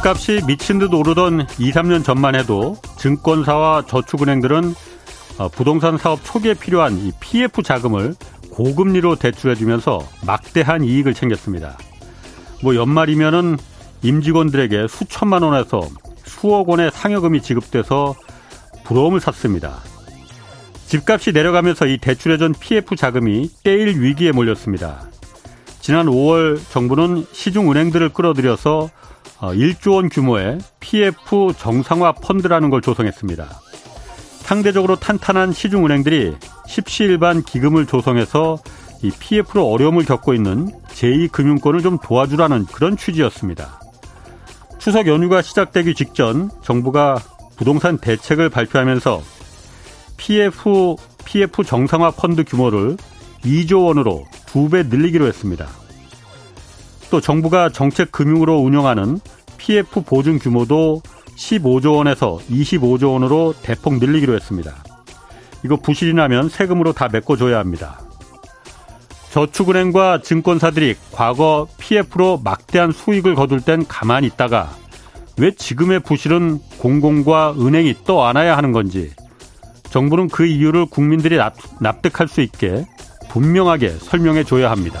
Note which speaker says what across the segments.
Speaker 1: 집값이 미친 듯 오르던 2, 3년 전만 해도 증권사와 저축은행들은 어, 부동산 사업 초기에 필요한 이 PF 자금을 고금리로 대출해주면서 막대한 이익을 챙겼습니다. 뭐 연말이면은 임직원들에게 수천만 원에서 수억 원의 상여금이 지급돼서 부러움을 샀습니다. 집값이 내려가면서 이 대출해준 PF 자금이 떼일 위기에 몰렸습니다. 지난 5월 정부는 시중 은행들을 끌어들여서 1조 어, 원 규모의 PF 정상화 펀드라는 걸 조성했습니다. 상대적으로 탄탄한 시중은행들이 십시일반 기금을 조성해서 이 PF로 어려움을 겪고 있는 제2금융권을 좀 도와주라는 그런 취지였습니다. 추석 연휴가 시작되기 직전 정부가 부동산 대책을 발표하면서 PF, PF 정상화 펀드 규모를 2조 원으로 두 배 늘리기로 했습니다. 또 정부가 정책 금융으로 운영하는 PF 보증 규모도 15조 원에서 25조 원으로 대폭 늘리기로 했습니다. 이거 부실이 나면 세금으로 다 메꿔줘야 합니다. 저축은행과 증권사들이 과거 PF로 막대한 수익을 거둘 땐 가만히 있다가 왜 지금의 부실은 공공과 은행이 또 안아야 하는 건지 정부는 그 이유를 국민들이 납득할 수 있게 분명하게 설명해 줘야 합니다.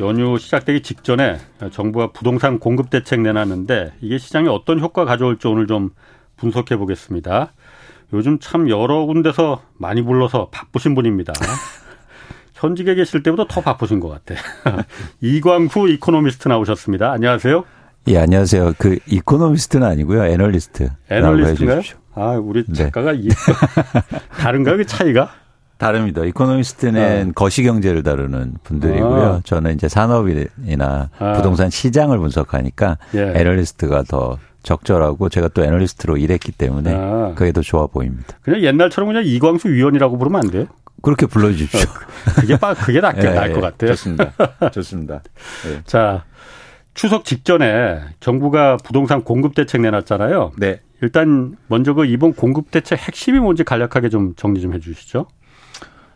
Speaker 1: 연휴 시작되기 직전에 정부가 부동산 공급 대책 내놨는데 이게 시장에 어떤 효과 가져올지 오늘 좀 분석해 보겠습니다. 요즘 참 여러 군데서 많이 불러서 바쁘신 분입니다. 현직에 계실 때보다 더 바쁘신 것 같아. 이광수 이코노미스트 나오셨습니다. 안녕하세요.
Speaker 2: 예, 안녕하세요. 그 이코노미스트는 아니고요. 애널리스트.
Speaker 1: 애널리스트인가요? 아, 우리 네. 작가가 네. 다른가 그 차이가?
Speaker 2: 다릅니다. 이코노미스트는 어. 거시경제를 다루는 분들이고요. 아. 저는 이제 산업이나 아. 부동산 시장을 분석하니까 예. 애널리스트가 더 적절하고 제가 또 애널리스트로 일했기 때문에 아. 그게 더 좋아 보입니다.
Speaker 1: 그냥 옛날처럼 그냥 이광수 위원이라고 부르면 안 돼요?
Speaker 2: 그렇게 불러주십시오.
Speaker 1: 어, 그게 빠, 그게 낫게 네, 나을 것 같아요.
Speaker 2: 좋습니다. 좋습니다.
Speaker 1: 네. 자, 추석 직전에 정부가 부동산 공급 대책 내놨잖아요. 네. 일단 먼저 그 이번 공급 대책 핵심이 뭔지 간략하게 좀 정리 좀 해주시죠.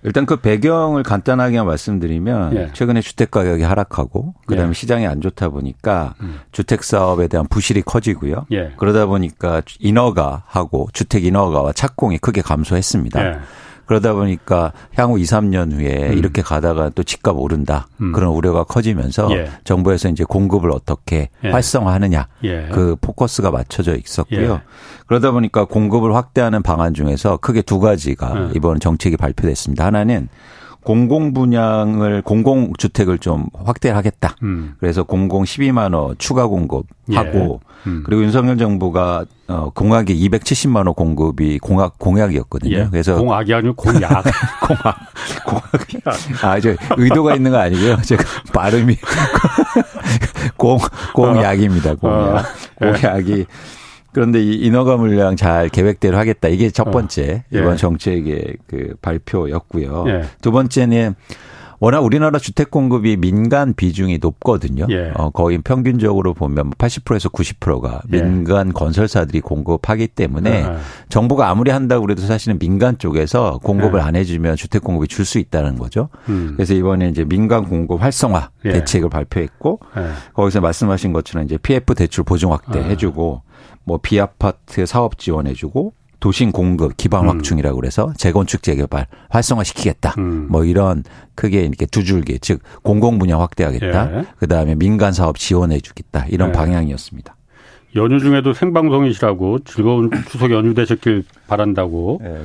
Speaker 2: 일단 그 배경을 간단하게 말씀드리면 예. 최근에 주택 가격이 하락하고 그다음에 예. 시장이 안 좋다 보니까 음. 주택 사업에 대한 부실이 커지고요. 예. 그러다 보니까 인허가하고 주택 인허가와 착공이 크게 감소했습니다. 예. 그러다 보니까 향후 2, 3년 후에 음. 이렇게 가다가 또 집값 오른다. 음. 그런 우려가 커지면서 예. 정부에서 이제 공급을 어떻게 예. 활성화하느냐. 예. 그 포커스가 맞춰져 있었고요. 예. 그러다 보니까 공급을 확대하는 방안 중에서 크게 두 가지가 예. 이번 정책이 발표됐습니다. 하나는 공공 분양을 공공 주택을 좀 확대하겠다. 음. 그래서 공공 12만 원 추가 공급하고 예. 음. 그리고 윤석열 정부가 어 공약이 270만 원 공급이 공약 공약이었거든요. 예.
Speaker 1: 그래서 공약이 아니고 공약.
Speaker 2: 공약. 공약. 아, 저 의도가 있는 거 아니고요. 제가 발음이 공 공약입니다. 공약. 어. 공약이 그런데 이 인허가 물량 잘 계획대로 하겠다. 이게 첫 어. 번째 어. 이번 예. 정책의 그 발표였고요. 예. 두 번째는 워낙 우리나라 주택 공급이 민간 비중이 높거든요. 예. 어, 거의 평균적으로 보면 80%에서 90%가 예. 민간 건설사들이 공급하기 때문에 어 정부가 아무리 한다고 그래도 사실은 민간 쪽에서 공급을 예. 안 해주면 주택 공급이 줄 수 있다는 거죠. 음. 그래서 이번에 이제 민간 공급 활성화 예. 대책을 발표했고 예. 거기서 말씀하신 것처럼 이제 PF 대출 보증 확대 아. 해주고 뭐 비아파트 사업 지원해주고 도심 공급 기반 음. 확충이라고 그래서 재건축 재개발 활성화 시키겠다. 음. 뭐 이런 크게 이렇게 두 줄기 즉 공공 분야 확대하겠다. 예. 그다음에 민간 사업 지원해 주겠다. 이런 예. 방향이었습니다.
Speaker 1: 연휴 중에도 생방송이시라고 즐거운 추석 연휴 되셨길 바란다고. 예.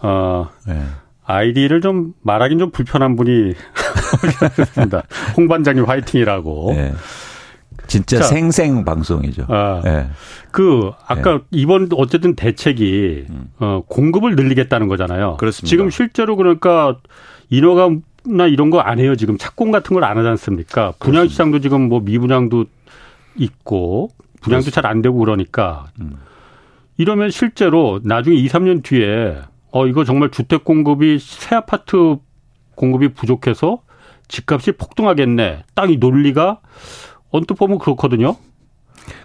Speaker 1: 어, 예. 아이디를 좀 말하긴 좀 불편한 분이 습니다 홍 반장님 화이팅이라고. 예.
Speaker 2: 진짜 자, 생생 방송이죠. 아, 네.
Speaker 1: 그 아까 네. 이번 어쨌든 대책이 음. 어, 공급을 늘리겠다는 거잖아요.
Speaker 2: 그렇습니다.
Speaker 1: 지금 실제로 그러니까 인허가 나 이런 거 안 해요. 지금 착공 같은 걸 안 하지 않습니까? 분양 시장도 지금 뭐 미분양도 있고 분양도 잘 안 되고 그러니까 음. 이러면 실제로 나중에 2, 3년 뒤에 어 이거 정말 주택 공급이 새 아파트 공급이 부족해서 집값이 폭등하겠네. 딱 이 논리가 언뜻 보면 그렇거든요.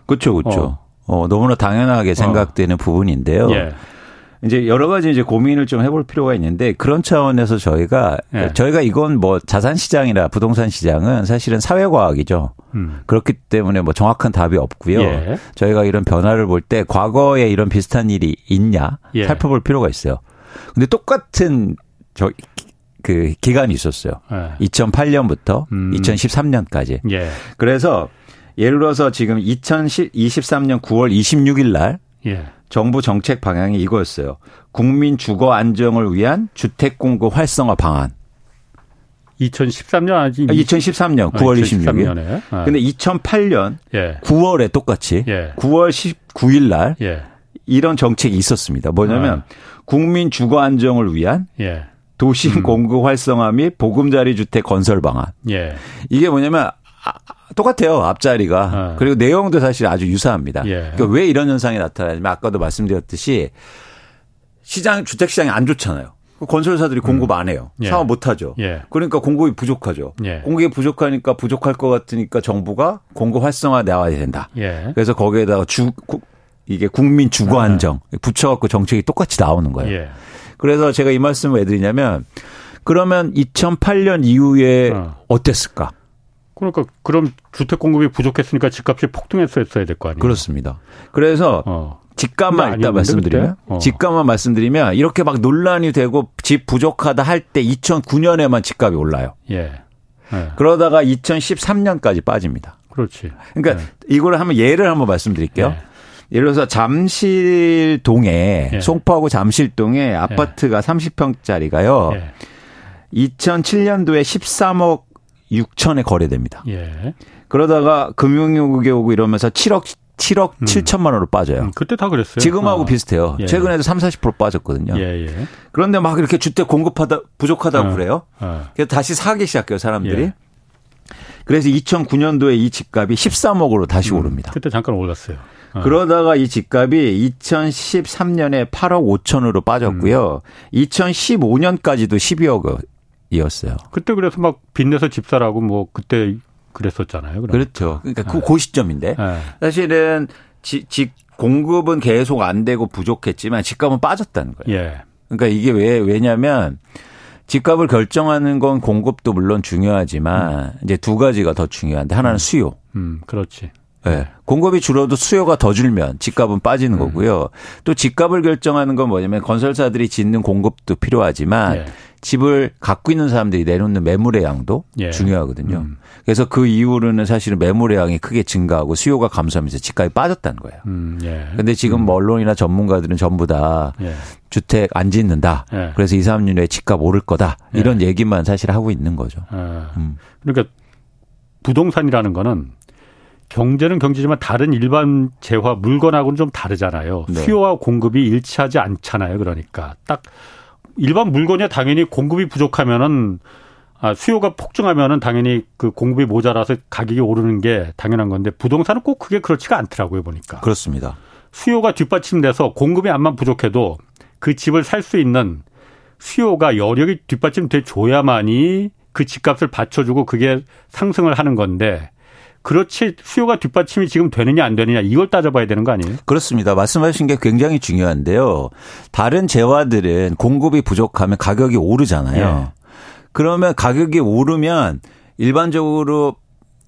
Speaker 2: 그렇죠, 그렇죠. 어. 어 너무나 당연하게 어. 생각되는 어. 부분인데요. 예. 이제 여러 가지 이제 고민을 좀 해볼 필요가 있는데 그런 차원에서 저희가 예. 저희가 이건 뭐 자산 시장이나 부동산 시장은 사실은 사회 과학이죠. 음. 그렇기 때문에 뭐 정확한 답이 없고요. 예. 저희가 이런 변화를 볼 때 과거에 이런 비슷한 일이 있냐 예. 살펴볼 필요가 있어요. 근데 똑같은 저 그 기간이 있었어요. 2008년부터 예. 음. 2013년까지. 예. 그래서 예를 들어서 지금 2023년 9월 26일 날 예. 정부 정책 방향이 이거였어요. 국민 주거 안정을 위한 주택 공급 활성화 방안.
Speaker 1: 2013년 아직
Speaker 2: 2013년 9월 아, 26일. 아. 근데 2008년 예. 9월에 똑같이 예. 9월 19일 날 예. 이런 정책이 있었습니다. 뭐냐면 아. 국민 주거 안정을 위한 예. 도심 음. 공급 활성화 및 보금자리 주택 건설 방안. 예. 이게 뭐냐면 아, 똑같아요. 앞자리가. 어. 그리고 내용도 사실 아주 유사합니다. 예. 그러니까 왜 이런 현상이 나타나냐면 아까도 말씀드렸듯이 시장 주택 시장이 안 좋잖아요. 건설사들이 음. 공급 안 해요. 예. 사업 못 하죠. 예. 그러니까 공급이 부족하죠. 예. 공급이 부족하니까 부족할 것 같으니까 정부가 공급 활성화 나와야 된다. 예. 그래서 거기에다가 주 이게 국민 주거 아. 안정 붙여갖고 정책이 똑같이 나오는 거예요. 예. 그래서 제가 이 말씀을 왜 드리냐면 그러면 2008년 이후에 어. 어땠을까?
Speaker 1: 그러니까 그럼 주택 공급이 부족했으니까 집값이 폭등했어야 될 거 아니에요.
Speaker 2: 그렇습니다. 그래서 어. 집값만 일단 말씀드리면 어. 집값만 말씀드리면 이렇게 막 논란이 되고 집 부족하다 할 때 2009년에만 집값이 올라요. 예. 예. 그러다가 2013년까지 빠집니다.
Speaker 1: 그렇지.
Speaker 2: 그러니까 예. 이걸 한번 예를 한번 말씀드릴게요. 예. 예를 들어서 잠실동에 예. 송파구 잠실동에 예. 아파트가 30평짜리가요. 2007년도에 13억 6천에 거래됩니다. 예. 그러다가 금융요구에 오고 이러면서 7억 7억 음. 7천만 원으로 빠져요. 음,
Speaker 1: 그때 다 그랬어요.
Speaker 2: 지금하고 어. 비슷해요. 예. 최근에도 3, 40% 빠졌거든요. 예, 예. 그런데 막 이렇게 주택 공급하다 부족하다고 어. 그래요. 어. 그래서 다시 사기 시작해요, 사람들이. 예. 그래서 2009년도에 이 집값이 13억으로 다시 음, 오릅니다.
Speaker 1: 그때 잠깐 올랐어요.
Speaker 2: 어. 그러다가 이 집값이 2013년에 8억 5천으로 빠졌고요. 음. 2015년까지도 12억 이었어요.
Speaker 1: 그때 그래서 막 빚내서 집 사라고 뭐 그때 그랬었잖아요.
Speaker 2: 그러니까. 그렇죠. 그러니까 그, 네. 그 시점인데 네. 사실은 지, 집 공급은 계속 안 되고 부족했지만 집값은 빠졌다는 거예요. 예. 그러니까 이게 왜 왜냐면 집값을 결정하는 건 공급도 물론 중요하지만 음. 이제 두 가지가 더 중요한데 하나는 음. 수요.
Speaker 1: 음, 그렇지.
Speaker 2: 네. 공급이 줄어도 수요가 더 줄면 집값은 빠지는 음. 거고요. 또 집값을 결정하는 건 뭐냐면 건설사들이 짓는 공급도 필요하지만 예. 집을 갖고 있는 사람들이 내놓는 매물의 양도 예. 중요하거든요. 음. 그래서 그 이후로는 사실은 매물의 양이 크게 증가하고 수요가 감소하면서 집값이 빠졌다는 거예요. 음, 예. 근데 지금 음. 뭐 언론이나 전문가들은 전부 다 예. 주택 안 짓는다. 예. 그래서 2, 3년 후에 집값 오를 거다. 예. 이런 얘기만 사실 하고 있는 거죠. 아.
Speaker 1: 음. 그러니까 부동산이라는 거는 경제는 경제지만 다른 일반 재화 물건하고는 좀 다르잖아요. 네. 수요와 공급이 일치하지 않잖아요. 그러니까 딱 일반 물건이 당연히 공급이 부족하면은 아, 수요가 폭증하면은 당연히 그 공급이 모자라서 가격이 오르는 게 당연한 건데 부동산은 꼭 그게 그렇지가 않더라고요 보니까.
Speaker 2: 그렇습니다.
Speaker 1: 수요가 뒷받침돼서 공급이 안만 부족해도 그 집을 살 수 있는 수요가 여력이 뒷받침돼 줘야만이 그 집값을 받쳐주고 그게 상승을 하는 건데 그렇지 수요가 뒷받침이 지금 되느냐 안 되느냐 이걸 따져봐야 되는 거 아니에요?
Speaker 2: 그렇습니다. 말씀하신 게 굉장히 중요한데요. 다른 재화들은 공급이 부족하면 가격이 오르잖아요. 예. 그러면 가격이 오르면 일반적으로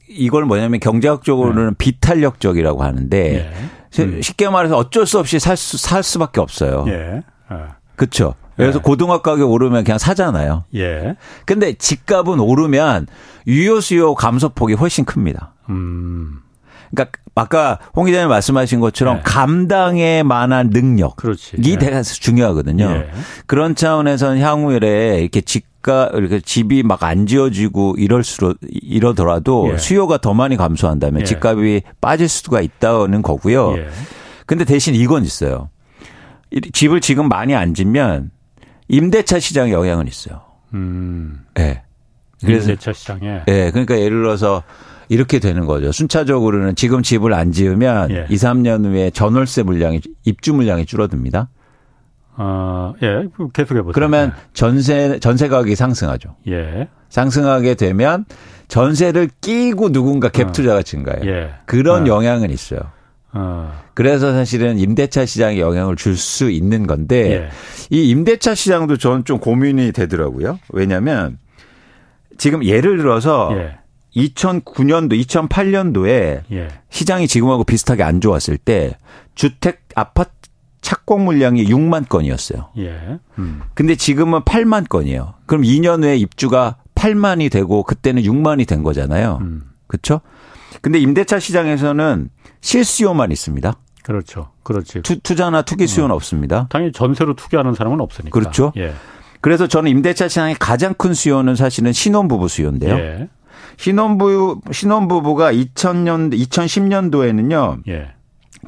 Speaker 2: 이걸 뭐냐면 경제학적으로는 예. 비탄력적이라고 하는데 예. 음. 쉽게 말해서 어쩔 수 없이 살, 수, 살 수밖에 없어요. 예. 아. 그렇죠. 그래서 예. 고등학 가격 오르면 그냥 사잖아요. 예. 근데 집값은 오르면 유효 수요 감소폭이 훨씬 큽니다. 음. 그러니까 아까 홍 기자님 말씀하신 것처럼 네. 감당에 만한 능력이 그렇지. 대가 네. 중요하거든요. 네. 그런 차원에서는 향후에 이렇게 집가 이렇게 집이 막 안 지어지고 이럴수록 이러더라도 예. 수요가 더 많이 감소한다면 예. 집값이 빠질 수가 있다는 거고요. 예. 근데 대신 이건 있어요. 집을 지금 많이 안 짓면 임대차 시장에 영향은 있어요. 음.
Speaker 1: 네. 그래서 임대차 시장에.
Speaker 2: 네. 그러니까 예를 들어서 이렇게 되는 거죠. 순차적으로는 지금 집을 안 지으면 예. 2, 3년 후에 전월세 물량이 입주 물량이 줄어듭니다.
Speaker 1: 아, 예, 계속해 보세요.
Speaker 2: 그러면 예. 전세 전세 가격이 상승하죠.
Speaker 1: 예.
Speaker 2: 상승하게 되면 전세를 끼고 누군가 갭 어. 투자가 증가해요. 예. 그런 어. 영향은 있어요. 어. 그래서 사실은 임대차 시장에 영향을 줄 수 있는 건데 예. 이 임대차 시장도 저는 좀 고민이 되더라고요. 왜냐하면 지금 예를 들어서 예. 2009년도, 2008년도에 예. 시장이 지금하고 비슷하게 안 좋았을 때 주택 아파트 착공 물량이 6만 건이었어요. 예. 음. 근데 지금은 8만 건이에요. 그럼 2년 후에 입주가 8만이 되고 그때는 6만이 된 거잖아요. 음. 그렇죠? 근데 임대차 시장에서는 실수요만 있습니다.
Speaker 1: 그렇죠. 그렇지.
Speaker 2: 투, 자나 투기 수요는 어. 없습니다.
Speaker 1: 당연히 전세로 투기하는 사람은 없으니까.
Speaker 2: 그렇죠. 예. 그래서 저는 임대차 시장의 가장 큰 수요는 사실은 신혼부부 수요인데요. 예. 신혼부 신혼부부가 2000년 2010년도에는요. 예.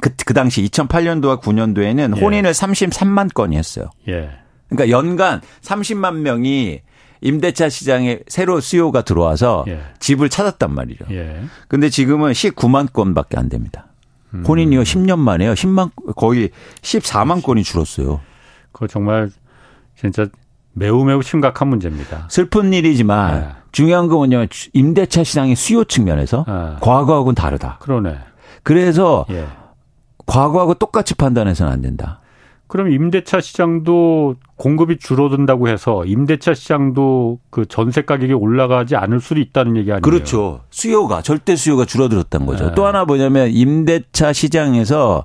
Speaker 2: 그, 그 당시 2008년도와 9년도에는 예. 혼인을 33만 건이 했어요. 예. 그러니까 연간 30만 명이 임대차 시장에 새로 수요가 들어와서 예. 집을 찾았단 말이죠. 예. 근데 지금은 19만 건밖에 안 됩니다. 음. 혼인이요 10년 만에요. 10만 거의 14만 건이 줄었어요.
Speaker 1: 그거 정말 진짜 매우 매우 심각한 문제입니다.
Speaker 2: 슬픈 일이지만 네. 중요한 건 뭐냐면 임대차 시장의 수요 측면에서 네. 과거하고는 다르다.
Speaker 1: 그러네.
Speaker 2: 그래서 예. 과거하고 똑같이 판단해서는 안 된다.
Speaker 1: 그럼 임대차 시장도 공급이 줄어든다고 해서 임대차 시장도 그 전세 가격이 올라가지 않을 수도 있다는 얘기 아니에요?
Speaker 2: 그렇죠. 수요가 절대 수요가 줄어들었던 거죠. 네. 또 하나 뭐냐면 임대차 시장에서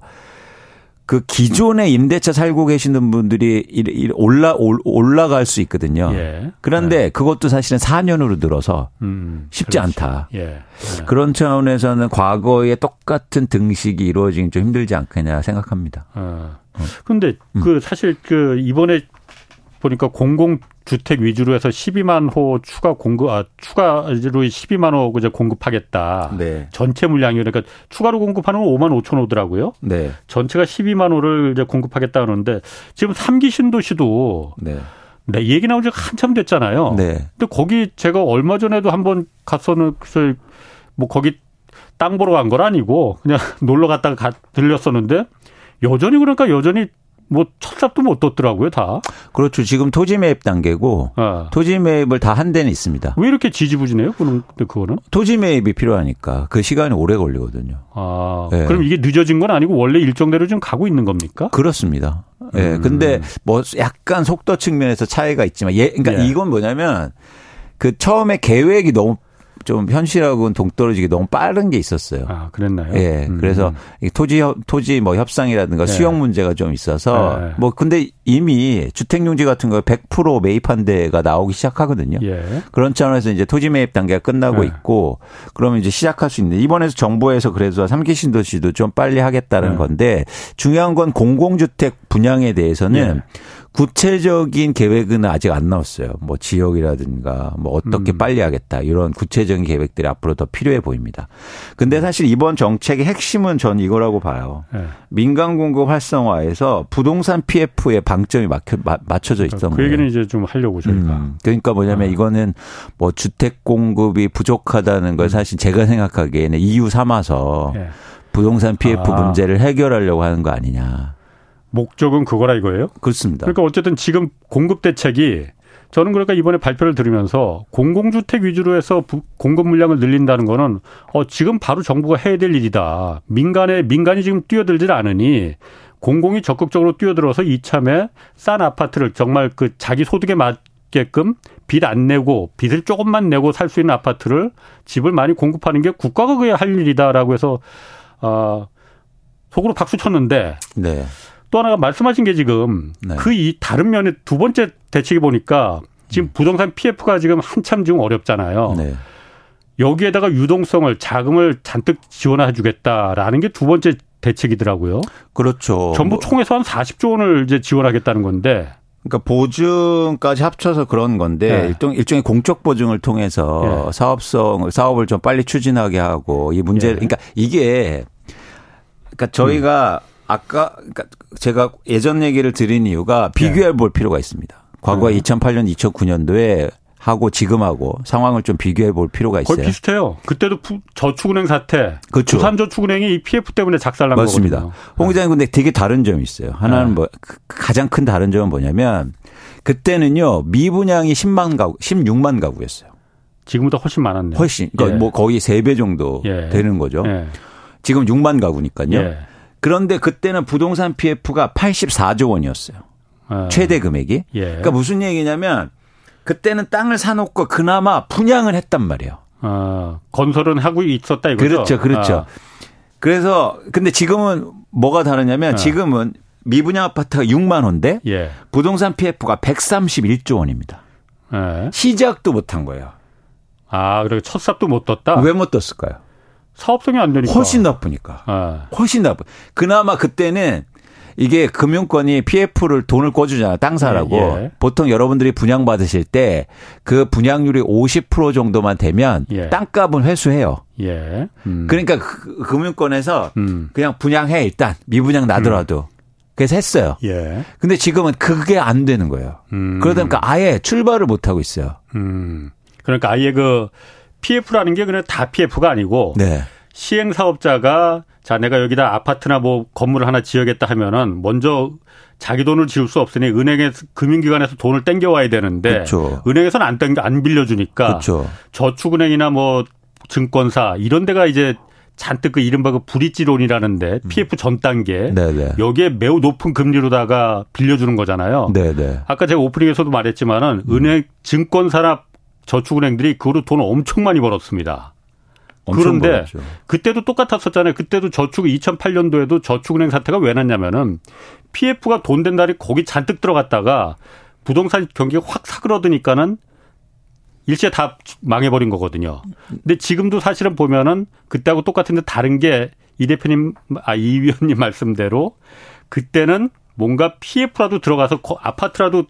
Speaker 2: 그 기존의 임대차 살고 계시는 분들이 올라 올라갈 수 있거든요. 예. 그런데 네. 그것도 사실은 4년으로 늘어서 음, 쉽지 그렇지. 않다. 예. 네. 그런 차원에서는 과거의 똑같은 등식이 이루어지긴 좀 힘들지 않겠냐 생각합니다. 아.
Speaker 1: 그런데 음. 그 사실 그 이번에 보니까 공공 주택 위주로 해서 12만 호 추가 공급 아 추가로 12만 호 이제 공급하겠다. 네. 전체 물량이 그러니까 추가로 공급하는 건 5만 5천 호더라고요. 네. 전체가 12만 호를 이제 공급하겠다 하는데 지금 3기 신도시도 네. 네, 얘기 나온 지 한참 됐잖아요. 네. 근데 거기 제가 얼마 전에도 한번 갔서는 뭐 거기 땅 보러 간 건 아니고 그냥 놀러 갔다가 가, 들렸었는데 여전히 그러니까 여전히 뭐 첫삽도 못 뒀더라고요 다.
Speaker 2: 그렇죠. 지금 토지 매입 단계고 아. 토지 매입을 다 한 데는 있습니다.
Speaker 1: 왜 이렇게 지지부진해요? 그는 그거는?
Speaker 2: 토지 매입이 필요하니까 그 시간이 오래 걸리거든요.
Speaker 1: 아 네. 그럼 이게 늦어진 건 아니고 원래 일정대로 좀 가고 있는 겁니까?
Speaker 2: 그렇습니다. 예. 네. 음. 근데 뭐 약간 속도 측면에서 차이가 있지만 예 그러니까 예. 이건 뭐냐면 그 처음에 계획이 너무 좀 현실하고는 동떨어지게 너무 빠른 게 있었어요.
Speaker 1: 아, 그랬나요?
Speaker 2: 예. 음. 그래서 토지 토지 뭐 협상이라든가 네. 수용 문제가 좀 있어서 네. 뭐 근데 이미 주택 용지 같은 거 100% 매입한 데가 나오기 시작하거든요. 예. 그런 차원에서 이제 토지 매입 단계가 끝나고 네. 있고 그러면 이제 시작할 수 있는데 이번에서 정부에서 그래서 삼기 신도시도 좀 빨리 하겠다는 네. 건데 중요한 건 공공주택 분양에 대해서는 예. 구체적인 계획은 아직 안 나왔어요. 뭐 지역이라든가 뭐 어떻게 음. 빨리 하겠다 이런 구체적인 계획들이 앞으로 더 필요해 보입니다. 근데 음. 사실 이번 정책의 핵심은 전 이거라고 봐요. 네. 민간 공급 활성화에서 부동산 PF에 방점이 막혀, 맞춰져 있던
Speaker 1: 그 거예요. 그 얘기는 이제 좀 하려고 저희가. 음.
Speaker 2: 그러니까 뭐냐면 아. 이거는 뭐 주택 공급이 부족하다는 걸 음. 사실 제가 생각하기에는 이유 삼아서 네. 부동산 PF 아. 문제를 해결하려고 하는 거 아니냐.
Speaker 1: 목적은 그거라 이거예요?
Speaker 2: 그렇습니다.
Speaker 1: 그러니까 어쨌든 지금 공급 대책이 저는 그러니까 이번에 발표를 들으면서 공공주택 위주로 해서 공급 물량을 늘린다는 거는 어 지금 바로 정부가 해야 될 일이다. 민간에 민간이 지금 뛰어들질 않으니 공공이 적극적으로 뛰어들어서 이참에 싼 아파트를 정말 그 자기 소득에 맞게끔 빚 안 내고 빚을 조금만 내고 살 수 있는 아파트를 집을 많이 공급하는 게 국가가 그야 할 일이다라고 해서 아 속으로 박수 쳤는데 네. 또 하나가 말씀하신 게 지금 네. 그이 다른 면에 두 번째 대책이 보니까 지금 음. 부동산 PF가 지금 한참 지금 어렵잖아요. 네. 여기에다가 유동성을 자금을 잔뜩 지원해 주겠다라는 게 두 번째 대책이더라고요.
Speaker 2: 그렇죠.
Speaker 1: 전부 뭐. 총에서 한 40조 원을 이제 지원하겠다는 건데
Speaker 2: 그러니까 보증까지 합쳐서 그런 건데 네. 일종 일종의 공적 보증을 통해서 네. 사업성 사업을 좀 빨리 추진하게 하고 이 문제 네. 그러니까 이게 그러니까 저희가 음. 아까 그러니까 제가 예전 얘기를 드린 이유가 비교해 볼 필요가 있습니다. 과거 네. 2008년, 2009년도에 하고 지금하고 상황을 좀 비교해 볼 필요가 있어요.
Speaker 1: 거의 비슷해요. 그때도 저축은행 사태,
Speaker 2: 그렇죠.
Speaker 1: 부산저축은행이 이 PF 때문에 작살난
Speaker 2: 맞습니다.
Speaker 1: 거거든요.
Speaker 2: 홍 기자님 근데 되게 다른 점이 있어요. 하나는 네. 뭐그 가장 큰 다른 점은 뭐냐면 그때는요 미분양이 10만 가구, 16만 가구였어요.
Speaker 1: 지금보다 훨씬 많았네요.
Speaker 2: 훨씬 그러니까 예. 뭐 거의 3배 정도 예. 되는 거죠. 예. 지금 6만 가구니까요. 예. 그런데 그때는 부동산 PF가 84조 원이었어요. 아. 최대 금액이. 예. 그러니까 무슨 얘기냐면 그때는 땅을 사놓고 그나마 분양을 했단 말이에요.
Speaker 1: 아, 건설은 하고 있었다 이거죠.
Speaker 2: 그렇죠, 그렇죠. 아. 그래서 근데 지금은 뭐가 다르냐면 아. 지금은 미분양 아파트가 6만 원인데 예. 부동산 PF가 131조 원입니다. 예. 시작도 못한 거예요.
Speaker 1: 아, 그래 첫 삽도 못 떴다.
Speaker 2: 왜 못 떴을까요?
Speaker 1: 사업성이 안 되니까.
Speaker 2: 훨씬 나쁘니까. 예. 훨씬 나쁘. 그나마 그때는 이게 금융권이 PF를 돈을 꿔주잖아요. 땅 사라고. 예, 예. 보통 여러분들이 분양 받으실 때 그 분양률이 50% 정도만 되면 예. 땅값은 회수해요. 예. 음. 그러니까 그, 금융권에서 음. 그냥 분양해 일단 미분양 나더라도. 음. 그래서 했어요. 예. 근데 지금은 그게 안 되는 거예요. 음. 그러다 보니까 아예 출발을 못 하고 있어요. 음.
Speaker 1: 그러니까 아예 그 PF라는 게 그냥 다 PF가 아니고 네. 시행 사업자가 자, 내가 여기다 아파트나 뭐 건물을 하나 지어야겠다 하면은 먼저 자기 돈을 지을 수 없으니 은행에 금융기관에서 돈을 땡겨 와야 되는데 그렇죠. 은행에서는 안 땡겨 안 빌려주니까 그렇죠. 저축은행이나 뭐 증권사 이런 데가 이제 잔뜩 그 이른바 그 브릿지론이라는데 PF 전 단계 네네. 여기에 매우 높은 금리로다가 빌려주는 거잖아요. 네네. 아까 제가 오프닝에서도 말했지만은 음. 은행 증권사나 저축은행들이 그거로 돈 엄청 많이 벌었습니다. 그런데 벌었죠. 그때도 똑같았었잖아요. 그때도 저축 2008년도에도 저축은행 사태가 왜 났냐면은 PF가 돈 된 날이 거기 잔뜩 들어갔다가 부동산 경기가 확 사그러드니까는 일시에 다 망해버린 거거든요. 근데 지금도 사실은 보면은 그때하고 똑같은데 다른 게 이 대표님, 아, 이 위원님 말씀대로 그때는 뭔가 PF라도 들어가서 아파트라도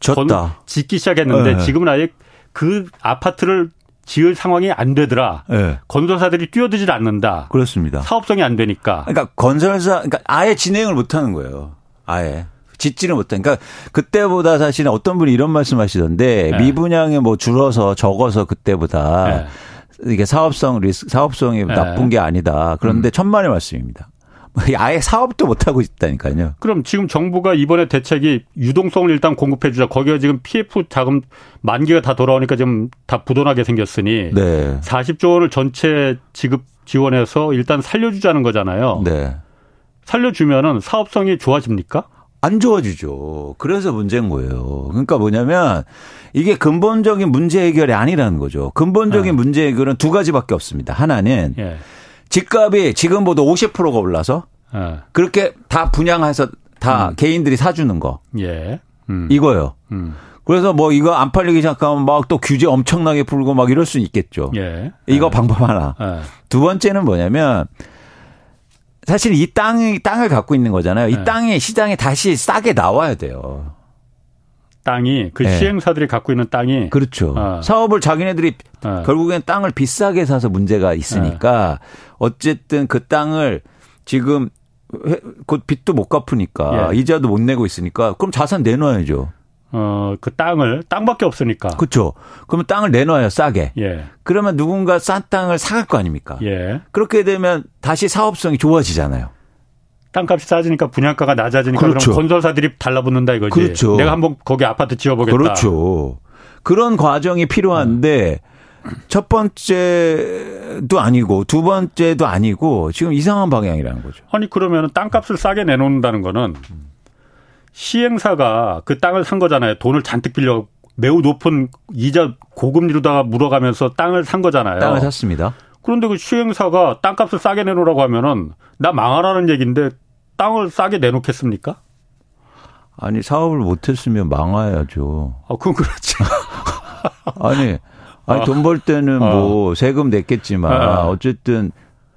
Speaker 1: 졌다. 짓기 시작했는데 네. 지금은 아예 그 아파트를 지을 상황이 안 되더라. 네. 건설사들이 뛰어들질 않는다.
Speaker 2: 그렇습니다.
Speaker 1: 사업성이 안 되니까.
Speaker 2: 그러니까 건설사, 그러니까 아예 진행을 못 하는 거예요. 아예. 짓지는 못한. 그러니까 그때보다 사실은 어떤 분이 이런 말씀 하시던데 네. 미분양에 뭐 줄어서 적어서 그때보다 네. 이게 사업성 리스 사업성이 네. 나쁜 게 아니다. 그런데 음. 천만의 말씀입니다. 아예 사업도 못 하고 있다니까요.
Speaker 1: 그럼 지금 정부가 이번에 대책이 유동성을 일단 공급해 주자. 거기가 지금 PF 자금 만기가 다 돌아오니까 지금 다 부도나게 생겼으니 네. 40조 원을 전체 지급 지원해서 일단 살려주자는 거잖아요. 네. 살려주면은 사업성이 좋아집니까?
Speaker 2: 안 좋아지죠. 그래서 문제인 거예요. 그러니까 뭐냐면 이게 근본적인 문제 해결이 아니라는 거죠. 근본적인 네. 문제 해결은 두 가지밖에 없습니다. 하나는 예. 집값이 지금보다 50%가 올라서 예. 그렇게 다 분양해서 다 음. 개인들이 사주는 거. 예. 음. 이거요. 음. 그래서 뭐 이거 안 팔리기 시작하면 막 또 규제 엄청나게 풀고 막 이럴 수 있겠죠. 예. 이거 예. 방법 하나. 예. 두 번째는 뭐냐면 사실 이 땅이 땅을 갖고 있는 거잖아요. 이 네. 땅이 시장에 다시 싸게 나와야 돼요.
Speaker 1: 땅이 그 네. 시행사들이 갖고 있는 땅이
Speaker 2: 그렇죠. 어. 사업을 자기네들이 어. 결국엔 땅을 비싸게 사서 문제가 있으니까 네. 어쨌든 그 땅을 지금 곧 빚도 못 갚으니까 예. 이자도 못 내고 있으니까 그럼 자산 내놔야죠.
Speaker 1: 어, 그 땅을, 땅밖에 없으니까.
Speaker 2: 그렇죠. 그러면 땅을 내놔요, 싸게. 예. 그러면 누군가 싼 땅을 사갈 거 아닙니까? 예. 그렇게 되면 다시 사업성이 좋아지잖아요.
Speaker 1: 땅값이 싸지니까 분양가가 낮아지니까 그렇죠. 그럼 건설사들이 달라붙는다 이거지. 그렇죠. 내가 한번 거기 아파트 지어보겠다.
Speaker 2: 그렇죠. 그런 과정이 필요한데 음. 첫 번째도 아니고 두 번째도 아니고 지금 이상한 방향이라는 거죠.
Speaker 1: 아니 그러면 땅값을 싸게 내놓는다는 거는 음. 시행사가 그 땅을 산 거잖아요. 돈을 잔뜩 빌려 매우 높은 이자 고금리로다가 물어가면서 땅을 산 거잖아요.
Speaker 2: 땅을 샀습니다.
Speaker 1: 그런데 그 시행사가 땅값을 싸게 내놓으라고 하면은 나 망하라는 얘기인데 땅을 싸게 내놓겠습니까?
Speaker 2: 아니 사업을 못했으면 망해야죠.
Speaker 1: 아, 그건 그렇지.
Speaker 2: 아니, 아니 돈 벌 때는 어. 뭐 세금 냈겠지만 어. 어쨌든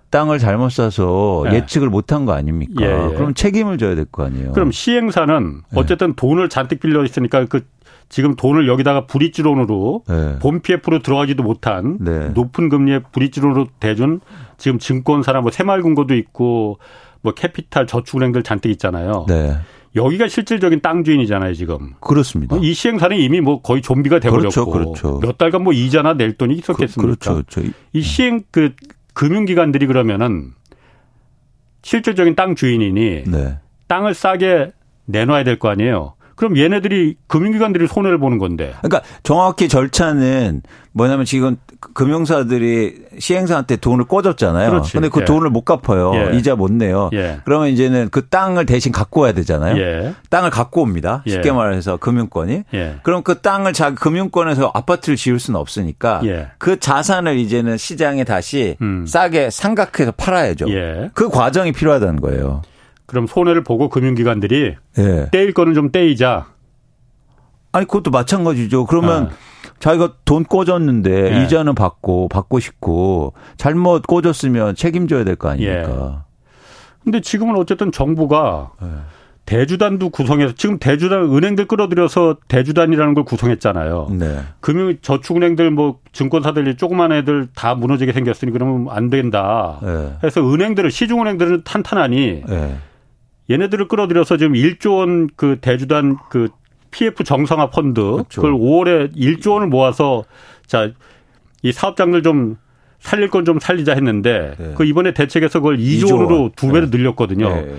Speaker 2: 땅을 잘못 사서 예. 측을 못한 거 아닙니까? 예, 예. 그럼 책임을 져야 될 거 아니에요.
Speaker 1: 그럼 시행사는 예. 어쨌든 돈을 잔뜩 빌려 있으니까 그 지금 돈을 여기다가 브릿지론으로 네. 본 PF로 들어가지도 못한 네. 높은 금리의 브릿지론으로 대준 지금 증권사나 뭐 새마을금고도 있고 뭐 캐피탈 저축은행들 잔뜩 있잖아요. 네. 여기가 실질적인 땅 주인이잖아요, 지금.
Speaker 2: 그렇습니다.
Speaker 1: 이 시행사는 이미 뭐 거의 좀비가 돼버렸고 그렇죠, 그렇죠. 몇 달간 뭐 이자나 낼 돈이 있었겠습니까? 그, 렇죠 그렇죠. 이 시행 그 금융기관들이 그러면은 실질적인 땅 주인이니 네. 땅을 싸게 내놔야 될 거 아니에요. 그럼 얘네들이 금융기관들이 손해를 보는 건데.
Speaker 2: 그러니까 정확히 절차는 뭐냐면 지금 금융사들이 시행사한테 돈을 꿔줬잖아요. 그렇지. 근데 그 예. 돈을 못 갚아요. 예. 이자 못 내요. 예. 그러면 이제는 그 땅을 대신 갖고 와야 되잖아요. 예. 땅을 갖고 옵니다. 예. 쉽게 말해서 금융권이. 예. 그럼 그 땅을 자기 금융권에서 아파트를 지을 수는 없으니까 그 자산을 이제는 시장에 다시 음. 싸게 상각해서 팔아야죠. 그 과정이 필요하다는 거예요.
Speaker 1: 그럼 손해를 보고 금융기관들이 예. 떼일 거는 좀 떼이자.
Speaker 2: 아니 그것도 마찬가지죠. 그러면 아. 자기가 돈 꿔줬는데 예. 이자는 받고 받고 싶고 잘못 꿔줬으면 책임져야 될 거 아닙니까? 예.
Speaker 1: 근데 지금은 어쨌든 정부가 예. 대주단도 구성해서 지금 대주단 은행들 끌어들여서 대주단이라는 걸 구성했잖아요. 네. 금융 저축은행들 뭐 증권사들이 조그만 애들 다 무너지게 생겼으니 그러면 안 된다. 네. 해서 은행들을 시중은행들은 탄탄하니 네. 얘네들을 끌어들여서 지금 1조 원 그 대주단 그 PF 정상화 펀드 그렇죠. 그걸 5월에 1조 원을 모아서 자 이 사업장들 좀 살릴 건 좀 살리자 했는데 네. 그 이번에 대책에서 그걸 2조, 2조 원으로 두 배로 네. 늘렸거든요. 네.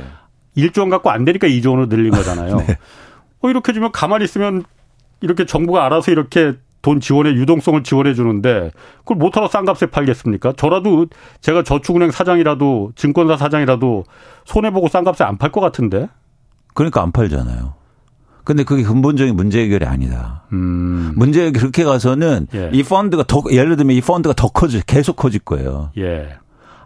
Speaker 1: 1조 원 갖고 안 되니까 2조 원으로 늘린 거잖아요. 네. 어 이렇게 주면 가만히 있으면 이렇게 정부가 알아서 이렇게 돈 지원에 유동성을 지원해 주는데 그걸 못하러 싼 값에 팔겠습니까? 저라도 제가 저축은행 사장이라도 증권사 사장이라도 손해 보고 싼 값에 안 팔 것 같은데.
Speaker 2: 그러니까 안 팔잖아요. 근데 그게 근본적인 문제 해결이 아니다. 음. 문제 해결 그렇게 가서는 예. 이 펀드가 더 예를 들면 이 펀드가 더 커질 계속 커질 거예요. 예.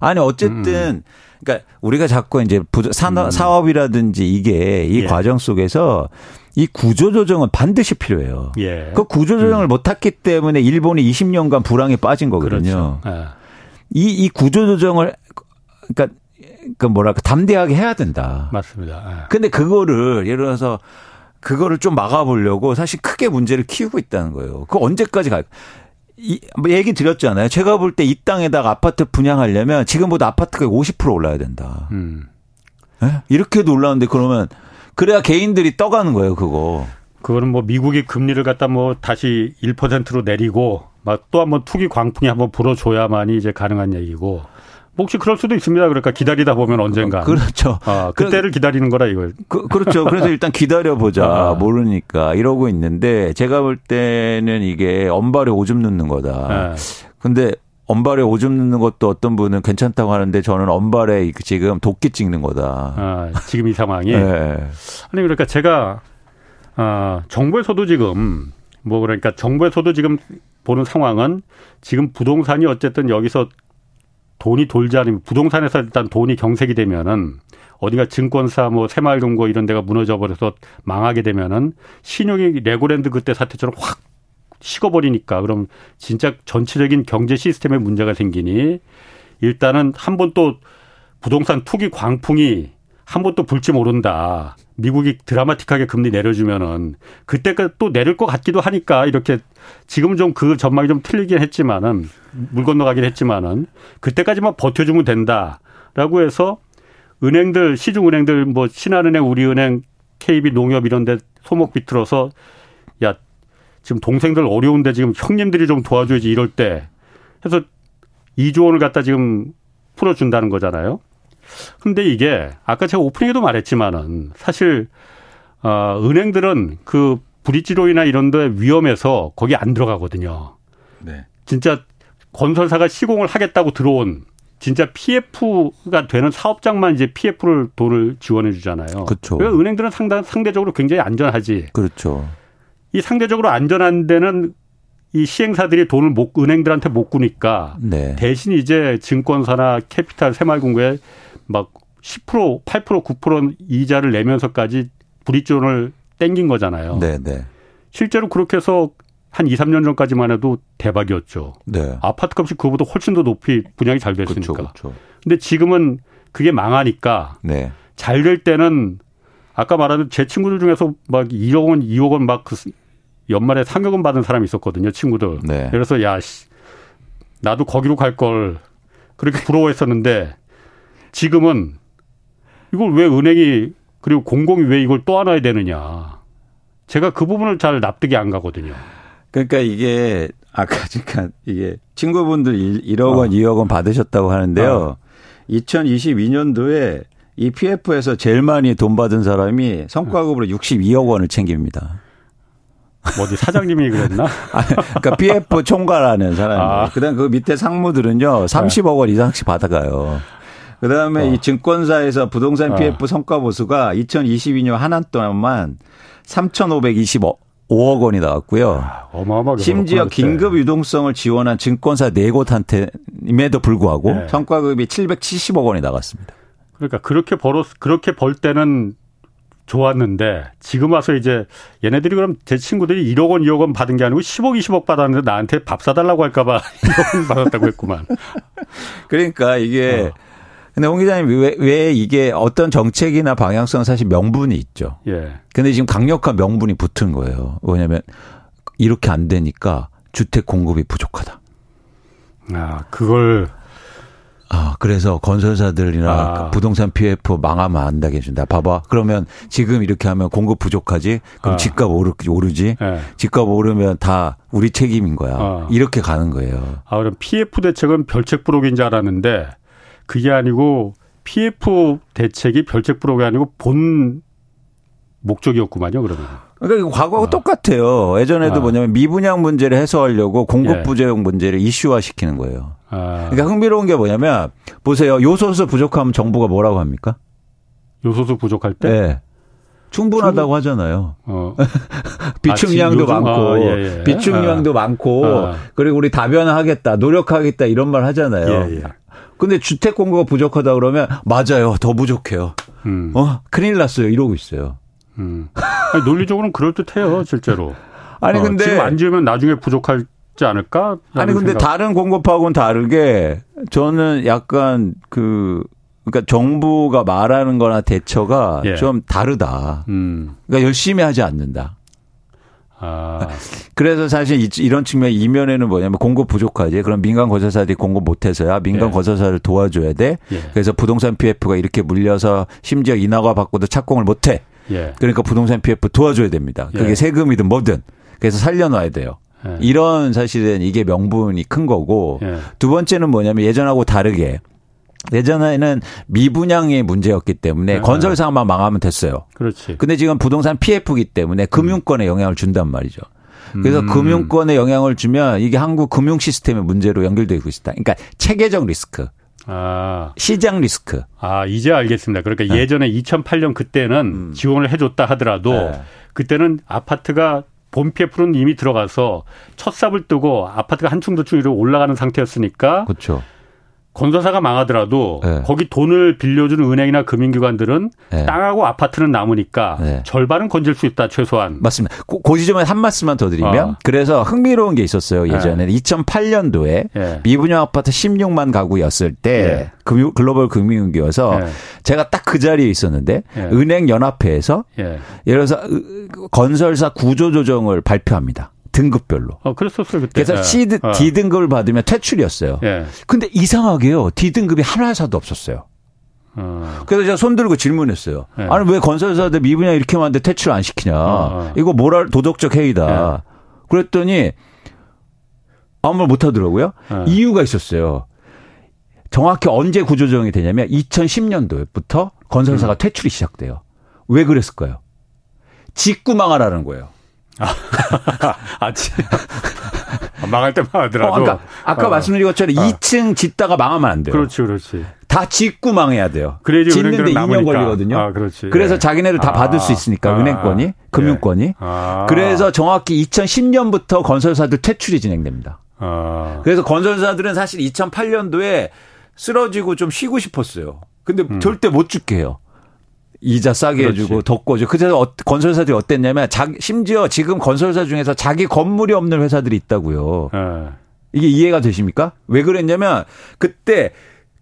Speaker 2: 아니 어쨌든 음. 그러니까 우리가 자꾸 이제 산업, 음. 사업이라든지 이게 이 예. 과정 속에서 이 구조조정은 반드시 필요해요. 예. 그 구조조정을 음. 못했기 때문에 일본이 20년간 불황에 빠진 거거든요. 그렇죠. 예. 이, 이 구조조정을, 그러니까, 그 뭐랄까, 담대하게 해야 된다.
Speaker 1: 맞습니다. 예.
Speaker 2: 근데 그거를, 예를 들어서, 그거를 좀 막아보려고 사실 크게 문제를 키우고 있다는 거예요. 그 언제까지 갈, 이, 뭐 얘기 드렸잖아요. 제가 볼 때 이 땅에다가 아파트 분양하려면 지금보다 아파트가 50% 올라야 된다. 음. 네? 이렇게도 올라는데 그러면 그래야 개인들이 떠가는 거예요, 그거.
Speaker 1: 그거는 뭐 미국이 금리를 갖다 뭐 다시 1%로 내리고 막 또 한번 투기 광풍이 한번 불어줘야만이 이제 가능한 얘기고 혹시 그럴 수도 있습니다. 그러니까 기다리다 보면 언젠가.
Speaker 2: 그렇죠.
Speaker 1: 아, 그때를 기다리는 거라 이걸.
Speaker 2: 그, 렇죠 그래서 일단 기다려보자. 아. 모르니까 이러고 있는데 제가 볼 때는 이게 엄발에 오줌 넣는 거다. 네. 근데 언발에 오줌 넣는 것도 어떤 분은 괜찮다고 하는데 저는 언발에 지금 도끼 찍는 거다.
Speaker 1: 아, 지금 이 상황이. 네. 아니 그러니까 제가 아, 정부에서도 지금 뭐 그러니까 정부에서도 지금 보는 상황은 지금 부동산이 어쨌든 여기서 돈이 돌지 않으면 부동산에서 일단 돈이 경색이 되면은 어디가 증권사 뭐 새마을금고 이런 데가 무너져 버려서 망하게 되면은 신용이 레고랜드 그때 사태처럼 확 식어버리니까 그럼 진짜 전체적인 경제 시스템에 문제가 생기니 일단은 한 번 또 부동산 투기 광풍이 한 번 또 불지 모른다. 미국이 드라마틱하게 금리 내려주면은 그때가 또 내릴 것 같기도 하니까 이렇게 지금은 좀그 전망이 좀 틀리긴 했지만은 물 건너가긴 했지만은 그때까지만 버텨주면 된다라고 해서 은행들 시중 은행들 뭐 신한은행 우리은행 KB 농협 이런 데 소목 비틀어서 야 지금 동생들 어려운데 지금 형님들이 좀 도와줘야지 이럴 때 해서 2조 원을 갖다 지금 풀어준다는 거잖아요. 근데 이게 아까 제가 오프닝에도 말했지만은 사실 어 은행들은 그 브릿지로이나 이런 데 위험해서 거기 안 들어가거든요. 네. 진짜 건설사가 시공을 하겠다고 들어온 진짜 PF가 되는 사업장만 이제 PF를 돈을 지원해 주잖아요.
Speaker 2: 그렇죠.
Speaker 1: 은행들은 상당 상대적으로 굉장히 안전하지.
Speaker 2: 그렇죠.
Speaker 1: 이 상대적으로 안전한 데는 이 시행사들이 돈을 못 은행들한테 못 꾸니까 네. 대신 이제 증권사나 캐피탈 새마을금고에 막 10% 8% 9% 이자를 내면서까지 브릿존을 땡긴 거잖아요.
Speaker 2: 네, 네.
Speaker 1: 실제로 그렇게 해서 한 2, 3년 전까지만 해도 대박이었죠. 네. 아파트 값이 그거보다 훨씬 더 높이 분양이 잘 됐으니까. 그렇죠, 그렇죠. 근데 지금은 그게 망하니까 네. 잘될 때는 아까 말한 제 친구들 중에서 막 2억 원, 2억 원 막 그 연말에 상여금 받은 사람이 있었거든요, 친구들. 네. 그래서 야, 씨, 나도 거기로 갈 걸 그렇게 부러워했었는데 지금은 이걸 왜 은행이 그리고 공공이 왜 이걸 또 안아야 되느냐. 제가 그 부분을 잘 납득이 안 가거든요.
Speaker 2: 그러니까 이게 아까 그러니까 이게 친구분들 1억 원, 어. 2억 원 받으셨다고 하는데요. 어. 2022년도에 이 PF에서 제일 많이 돈 받은 사람이 성과급으로 62억 원을 챙깁니다.
Speaker 1: 뭐 어디 사장님이 그랬나?
Speaker 2: 아, 그러니까 PF 총괄하는 사람이. 아. 그다음 그 밑에 상무들은요 30억 원 이상씩 받아가요. 그다음에 어. 이 증권사에서 부동산 어. PF 성과 보수가 2022년 한 한 동안만 3,525 5억 원이 나왔고요. 아, 어마어마하게 심지어 긴급 유동성을 지원한 증권사 네 곳한테임에도 불구하고 네. 성과급이 770억 원이 나갔습니다.
Speaker 1: 그러니까 그렇게 벌었 그렇게 벌 때는 좋았는데 지금 와서 이제 얘네들이 그럼 제 친구들이 1억 원, 2억 원 받은 게 아니고 10억, 20억 받았는데 나한테 밥 사달라고 할까봐 1억 원 받았다고 했구만.
Speaker 2: 그러니까 이게 어. 근데 홍 기자님 왜, 왜 이게 어떤 정책이나 방향성 사실 명분이 있죠. 예. 근데 지금 강력한 명분이 붙은 거예요. 왜냐하면 이렇게 안 되니까 주택 공급이 부족하다.
Speaker 1: 아 그걸
Speaker 2: 아, 그래서 건설사들이나 아. 부동산 PF 망하면 안 되게 해준다. 봐봐. 그러면 지금 이렇게 하면 공급 부족하지? 그럼 아. 집값 오르, 오르지? 네. 집값 오르면 다 우리 책임인 거야. 아. 이렇게 가는 거예요.
Speaker 1: 아, 그럼 PF 대책은 별책 부록인 줄 알았는데 그게 아니고 PF 대책이 별책 부록이 아니고 본 목적이었구만요, 그러면.
Speaker 2: 그러니까 과거하고 아. 똑같아요. 예전에도 아. 뭐냐면 미분양 문제를 해소하려고 공급 예. 부재용 문제를 이슈화 시키는 거예요. 아. 그러니까 흥미로운 게 뭐냐면 보세요. 요소수 부족하면 정부가 뭐라고 합니까?
Speaker 1: 요소수 부족할 때?
Speaker 2: 네. 충분하다고 충분... 하잖아요. 어. 비축량도 아, 많고 아, 예, 예. 비축량도 아. 많고 아. 그리고 우리 다변화하겠다, 노력하겠다 이런 말 하잖아요. 예, 예. 근데 주택 공급가 부족하다 그러면 맞아요. 더 부족해요. 음. 어, 큰일 났어요. 이러고 있어요.
Speaker 1: 음. 아니, 논리적으로는 그럴 듯해요, 실제로.
Speaker 2: 아니, 어, 근데.
Speaker 1: 지금 안 지으면 나중에 부족 하지 않을까?
Speaker 2: 아니, 근데 생각. 다른 공급하고는 다르게 저는 약간 그, 그러니까 정부가 말하는 거나 대처가 예. 좀 다르다. 음. 그러니까 열심히 하지 않는다. 아. 그래서 사실 이런 측면 이면에는 뭐냐면 공급 부족하지. 그럼 민간 건설사들이 공급 못해서야 민간 예. 건설사를 도와줘야 돼. 예. 그래서 부동산 PF가 이렇게 물려서 심지어 인허가 받고도 착공을 못해. 예. 그러니까 부동산 PF 도와줘야 됩니다. 그게 예. 세금이든 뭐든. 그래서 살려놔야 돼요. 예. 이런 사실은 이게 명분이 큰 거고 예. 두 번째는 뭐냐면 예전하고 다르게 예전에는 미분양의 문제였기 때문에 네. 건설사만 망하면 됐어요.
Speaker 1: 그렇지.
Speaker 2: 근데 지금 부동산 PF기 때문에 금융권에 영향을 준단 말이죠. 그래서 음. 금융권에 영향을 주면 이게 한국 금융 시스템의 문제로 연결되고 있다. 그러니까 체계적 리스크. 아. 시장 리스크.
Speaker 1: 아, 이제 알겠습니다. 그러니까 네. 예전에 2008년 그때는 음. 지원을 해줬다 하더라도 네. 그때는 아파트가 본 PF는 이미 들어가서 첫 삽을 뜨고 아파트가 한층 더 위로 올라가는 상태였으니까.
Speaker 2: 그렇죠.
Speaker 1: 건설사가 망하더라도 네. 거기 돈을 빌려주는 은행이나 금융기관들은 네. 땅하고 아파트는 남으니까 네. 절반은 건질 수 있다 최소한.
Speaker 2: 맞습니다. 그, 그 지점에 한 말씀만 더 드리면 어. 그래서 흥미로운 게 있었어요 예전에 2008년도에 미분양 아파트 16만 가구였을 때 금융, 글로벌 금융위기여서 제가 딱 그 자리에 있었는데 은행 연합회에서 예를 들어서 건설사 구조조정을 발표합니다. 등급별로.
Speaker 1: 어, 그랬었어요, 그때.
Speaker 2: 그래서 C, 예. D 등급을 받으면 퇴출이었어요. 예. 근데 이상하게요. D 등급이 하나 회사도 없었어요. 어. 그래서 제가 손 들고 질문했어요. 예. 아니, 왜 건설사들 미분양 이렇게 많은데 퇴출 안 시키냐. 어, 어. 이거 모랄, 도덕적 해이다. 예. 그랬더니 아무 말 못 하더라고요. 예. 이유가 있었어요. 정확히 언제 구조조정이 되냐면 2010년도부터 건설사가 음. 퇴출이 시작돼요. 왜 그랬을까요? 직구 망하라는 거예요. 아,
Speaker 1: 아치. 망할 때 망하더라도. 어, 그러니까
Speaker 2: 아까 어. 말씀드린 것처럼 어. 2층 짓다가 망하면 안 돼요.
Speaker 1: 그렇지, 그렇지.
Speaker 2: 다 짓고 망해야 돼요. 그래야지 짓는데 2년 남으니까. 걸리거든요. 아, 그렇지. 그래서 예. 자기네들 다 아. 받을 수 있으니까 아. 은행권이, 금융권이. 예. 아. 그래서 정확히 2010년부터 건설사들 퇴출이 진행됩니다. 아. 그래서 건설사들은 사실 2008년도에 쓰러지고 좀 쉬고 싶었어요. 근데 음. 절대 못 죽게 해요. 이자 싸게 그렇지. 해주고 덮고줘. 그래서 어, 건설사들이 어땠냐면 자, 심지어 지금 건설사 중에서 자기 건물이 없는 회사들이 있다고요. 네. 이게 이해가 되십니까? 왜 그랬냐면 그때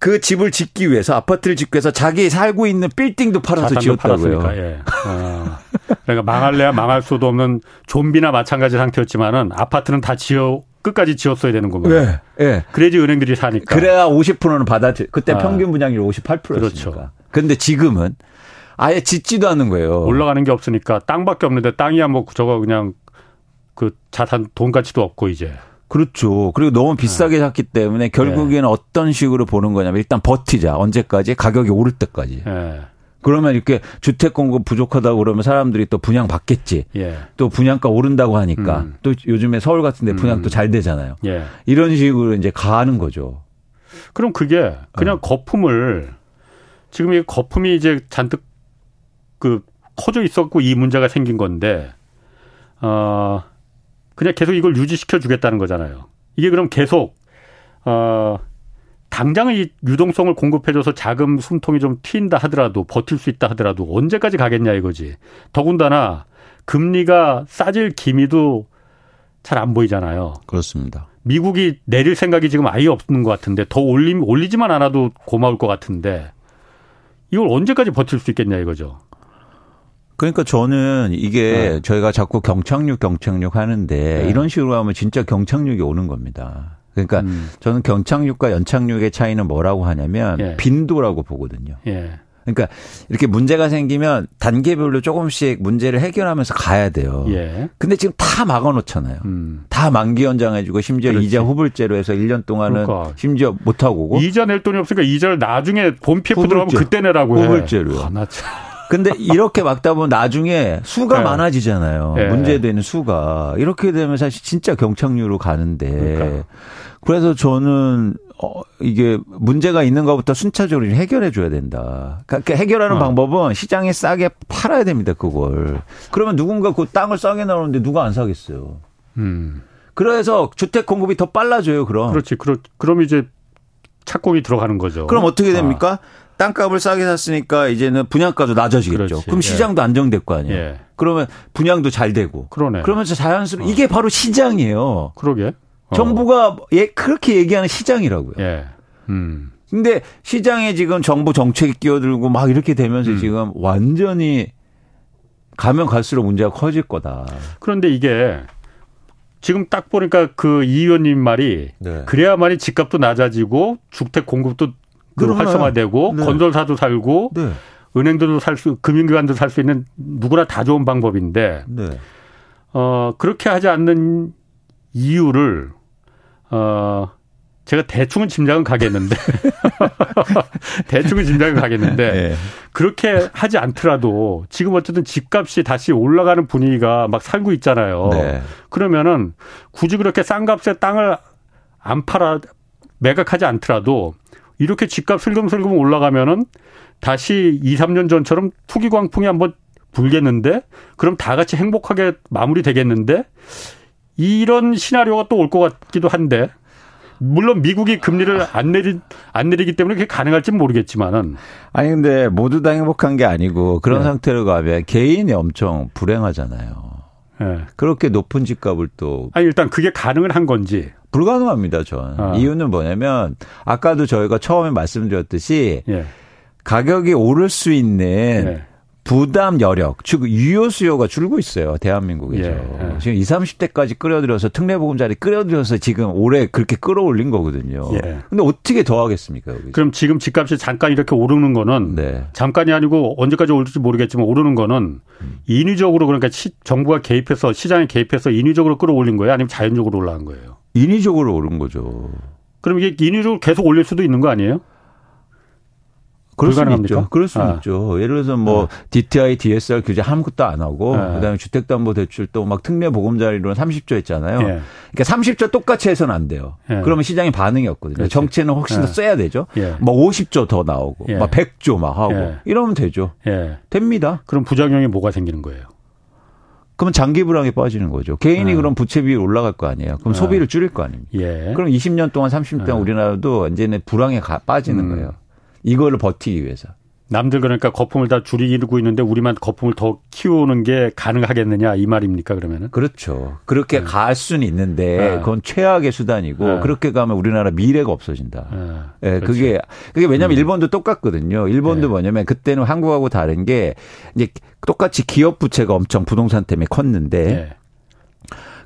Speaker 2: 그 집을 짓기 위해서 아파트를 짓기 위해서 자기 살고 있는 빌딩도 팔아서 지었다고요.
Speaker 1: 예. 어. 그러니까 망할래야 망할 수도 없는 좀비나 마찬가지 상태였지만은 아파트는 다 지어 끝까지 지었어야 되는 거고요. 네. 네. 그래야지 은행들이 사니까.
Speaker 2: 그래야 50%는 받아. 그때 아. 평균 분양률 58%였으니까. 그렇죠. 근데 지금은 아예 짓지도 않는 거예요.
Speaker 1: 올라가는 게 없으니까 땅밖에 없는데 땅이야 뭐 저거 그냥 그 자산 돈 가치도 없고 이제.
Speaker 2: 그렇죠. 그리고 너무 비싸게 샀기 때문에 결국에는 네. 어떤 식으로 보는 거냐면 일단 버티자. 언제까지? 가격이 오를 때까지. 네. 그러면 이렇게 주택 공급 부족하다고 그러면 사람들이 또 분양 받겠지. 예. 또 분양가 오른다고 하니까 음. 또 요즘에 서울 같은데 분양도 음. 잘 되잖아요. 예. 이런 식으로 이제 가는 거죠.
Speaker 1: 그럼 그게 그냥 어. 거품을 지금 이 거품이 이제 잔뜩 그 커져 있었고 이 문제가 생긴 건데 어 그냥 계속 이걸 유지시켜 주겠다는 거잖아요. 이게 그럼 계속 어 당장의 이 유동성을 공급해줘서 자금 숨통이 좀 튄다 하더라도 버틸 수 있다 하더라도 언제까지 가겠냐 이거지. 더군다나 금리가 싸질 기미도 잘 안 보이잖아요.
Speaker 2: 그렇습니다.
Speaker 1: 미국이 내릴 생각이 지금 아예 없는 것 같은데 더 올리, 올리지만 않아도 고마울 것 같은데 이걸 언제까지 버틸 수 있겠냐 이거죠.
Speaker 2: 그러니까 저는 이게 네. 저희가 자꾸 경착륙 경착륙 하는데 네. 이런 식으로 하면 진짜 경착륙이 오는 겁니다. 그러니까 음. 저는 경착륙과 연착륙의 차이는 뭐라고 하냐면 예. 빈도라고 보거든요. 예. 그러니까 이렇게 문제가 생기면 단계별로 조금씩 문제를 해결하면서 가야 돼요. 예. 근데 지금 다 막아 놓잖아요. 음. 다 만기 연장해 주고 심지어 그렇지. 이자 후불제로 해서 1년 동안은 그러니까. 심지어 못 하고 오고.
Speaker 1: 이자 낼 돈이 없으니까 이자를 나중에 본 PF 들어가면 그때 내라고
Speaker 2: 해. 후불제로. 아, 나 참. 근데 이렇게 막다 보면 나중에 수가 네. 많아지잖아요. 네. 문제되는 수가. 이렇게 되면 사실 진짜 경착률로 가는데. 그러니까. 그래서 저는 어, 이게 문제가 있는 것부터 순차적으로 해결해 줘야 된다. 그러니까 해결하는 어. 방법은 시장에 싸게 팔아야 됩니다, 그걸. 그러면 누군가 그 땅을 싸게 나오는데 누가 안 사겠어요. 음. 그래서 주택 공급이 더 빨라져요, 그럼.
Speaker 1: 그렇지. 그럼, 그럼 이제 착공이 들어가는 거죠.
Speaker 2: 그럼 어떻게 됩니까? 아. 땅값을 싸게 샀으니까 이제는 분양가도 낮아지겠죠. 그렇지. 그럼 예. 시장도 예. 안정될 거 아니에요. 예. 그러면 분양도 잘 되고. 그러네. 그러면서 자연스럽게 어. 이게 바로 시장이에요.
Speaker 1: 그러게.
Speaker 2: 어. 정부가 예, 그렇게 얘기하는 시장이라고요. 예. 음. 근데 시장에 지금 정부 정책이 끼어들고 막 이렇게 되면서 음. 지금 완전히 가면 갈수록 문제가 커질 거다.
Speaker 1: 그런데 이게 지금 딱 보니까 그 이 의원님 말이 네. 그래야만이 집값도 낮아지고 주택 공급도 그 활성화되고 네. 건설사도 살고 네. 은행들도 살 수, 금융기관도 살 수 있는 누구나 다 좋은 방법인데 네. 어 그렇게 하지 않는 이유를 어 제가 대충은 짐작은 가겠는데 대충은 짐작은 가겠는데 네. 그렇게 하지 않더라도 지금 어쨌든 집값이 다시 올라가는 분위기가 막 살고 있잖아요. 네. 그러면은 굳이 그렇게 싼 값에 땅을 안 팔아 매각하지 않더라도 이렇게 집값 슬금슬금 올라가면은 다시 2, 3년 전처럼 투기 광풍이 한번 불겠는데 그럼 다 같이 행복하게 마무리되겠는데 이런 시나리오가 또 올 것 같기도 한데 물론 미국이 금리를 안 내리 안 내리기 때문에 그게 가능할지는 모르겠지만은
Speaker 2: 아니 근데 모두 다 행복한 게 아니고 그런 네. 상태로 가면 개인이 엄청 불행하잖아요. 네. 그렇게 높은 집값을 또
Speaker 1: 아니 일단 그게 가능을 한 건지
Speaker 2: 불가능합니다, 전. 아. 이유는 뭐냐면 아까도 저희가 처음에 말씀드렸듯이 예. 가격이 오를 수 있는 예. 부담 여력, 즉 유효 수요가 줄고 있어요. 대한민국에서. 예, 예. 지금 20, 30대까지 끌어들여서 특례보금자리 끌어들여서 지금 올해 그렇게 끌어올린 거거든요. 예. 근데 어떻게 더 하겠습니까? 여기서.
Speaker 1: 그럼 지금 집값이 잠깐 이렇게 오르는 거는 네. 잠깐이 아니고 언제까지 오를지 모르겠지만 오르는 거는 음. 인위적으로 그러니까 시, 정부가 개입해서 시장에 개입해서 인위적으로 끌어올린 거예요? 아니면 자연적으로 올라간 거예요?
Speaker 2: 인위적으로 오른 거죠.
Speaker 1: 그럼 이게 인위적으로 계속 올릴 수도 있는 거 아니에요?
Speaker 2: 그럴 수 있죠. 그럴 수 아. 있죠. 예를 들어서 뭐 아. DTI, DSR 규제 아무것도 안 하고 아. 그다음에 주택담보대출 또막 특례 보금자리로는 30조 했잖아요. 예. 그러니까 30조 똑같이 해서는 안 돼요. 예. 그러면 시장에 반응이 없거든요. 그렇지. 정치는 훨씬 더 예. 써야 되죠. 예. 뭐 50조 더 나오고 예. 막 100조 막 하고 예. 이러면 되죠. 됩니다.
Speaker 1: 그럼 부작용이 뭐가 생기는 거예요?
Speaker 2: 그러면 장기 불황에 빠지는 거죠. 개인이 어. 그럼 부채 비율 올라갈 거 아니에요. 그럼 어. 소비를 줄일 거 아닙니까? 예. 그럼 20년 동안 30년 동안 어. 우리나라도 이제는 불황에 가, 빠지는 음. 거예요. 이거를 버티기 위해서.
Speaker 1: 남들 그러니까 거품을 다 줄이고 있는데 우리만 거품을 더 키우는 게 가능하겠느냐 이 말입니까 그러면은?
Speaker 2: 그렇죠. 그렇게 네. 갈 수는 있는데 네. 그건 최악의 수단이고 네. 그렇게 가면 우리나라 미래가 없어진다. 네. 네. 그렇죠. 그게 그게 왜냐하면 음. 일본도 똑같거든요. 일본도 네. 뭐냐면 그때는 한국하고 다른 게 이제 똑같이 기업 부채가 엄청 부동산 때문에 컸는데 네.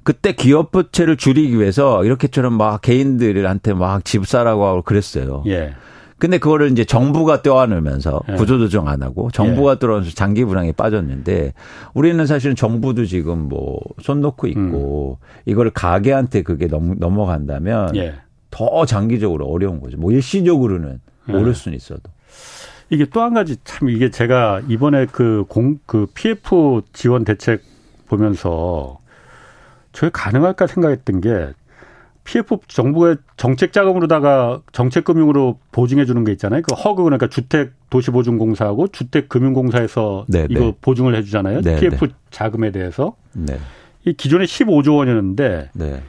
Speaker 2: 그때 기업 부채를 줄이기 위해서 이렇게처럼 막 개인들한테 막 집 사라고 하고 그랬어요. 예. 근데 그거를 이제 정부가 떼어안으면서 예. 구조조정 안 하고 정부가 예. 들어와서 장기 불황에 빠졌는데 우리는 사실은 정부도 지금 뭐 손 놓고 있고 음. 이거를 가게한테 그게 넘, 넘어간다면 예. 더 장기적으로 어려운 거죠. 뭐 일시적으로는 예. 오를 수는 있어도.
Speaker 1: 이게 또 한 가지 참 이게 제가 이번에 그 공, 그 PF 지원 대책 보면서 저게 가능할까 생각했던 게 PF 정부의 정책 자금으로다가 정책 금융으로 보증해 주는 게 있잖아요. 그 허그 그러니까 주택 도시 보증 공사하고 주택 금융 공사에서 네, 이거 네. 보증을 해 주잖아요. 네, PF 네. 자금에 대해서. 네. 이 기존에 15조 원이었는데 네.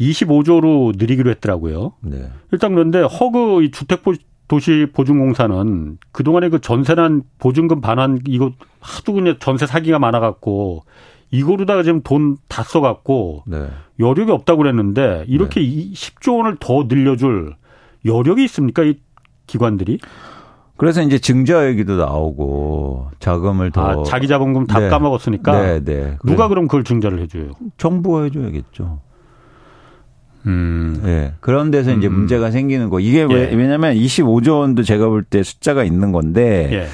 Speaker 1: 25조로 늘리기로 했더라고요. 네. 일단 그런데 허그 이 주택 도시 보증 공사는 그동안에 그 전세난 보증금 반환 이거 하도 그냥 전세 사기가 많아 갖고 이거로다가 지금 돈 다 써갖고 네. 여력이 없다고 그랬는데 이렇게 네. 10조 원을 더 늘려줄 여력이 있습니까? 이 기관들이?
Speaker 2: 그래서 이제 증자 얘기도 나오고 자금을 더
Speaker 1: 아, 자기 자본금 다 네. 까먹었으니까 네, 네. 누가 그럼 그걸 증자를 해줘요?
Speaker 2: 정부가 해줘야겠죠. 음. 예. 그런 데서 이제 음. 문제가 생기는 거. 이게 왜, 예. 왜냐면 25조 원도 제가 볼 때 숫자가 있는 건데 예.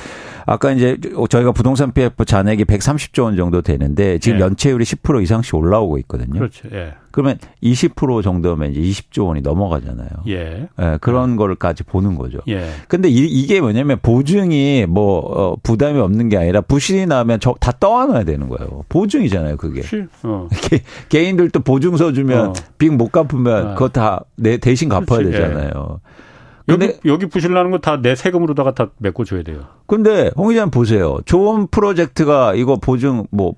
Speaker 2: 아까 이제 저희가 부동산 PF 잔액이 130조 원 정도 되는데 지금 예. 연체율이 10% 이상씩 올라오고 있거든요.
Speaker 1: 그렇죠. 예.
Speaker 2: 그러면 20% 정도면 이제 20조 원이 넘어가잖아요. 예. 예 그런 예. 거를까지 보는 거죠. 예. 근데 이, 게 뭐냐면 보증이 뭐 어, 부담이 없는 게 아니라 부실이 나면 저, 다 떠안아야 되는 거예요. 보증이잖아요, 그게. 어. 개인들도 보증서 주면 어. 빚못 갚으면 아. 그거 다 내 대신 갚아야 그렇지. 예. 되잖아요.
Speaker 1: 여기 여기 부실나는 거 다 내 세금으로다가 다 메꿔 줘야 돼요.
Speaker 2: 근데 홍 기자님 보세요. 좋은 프로젝트가 이거 보증 뭐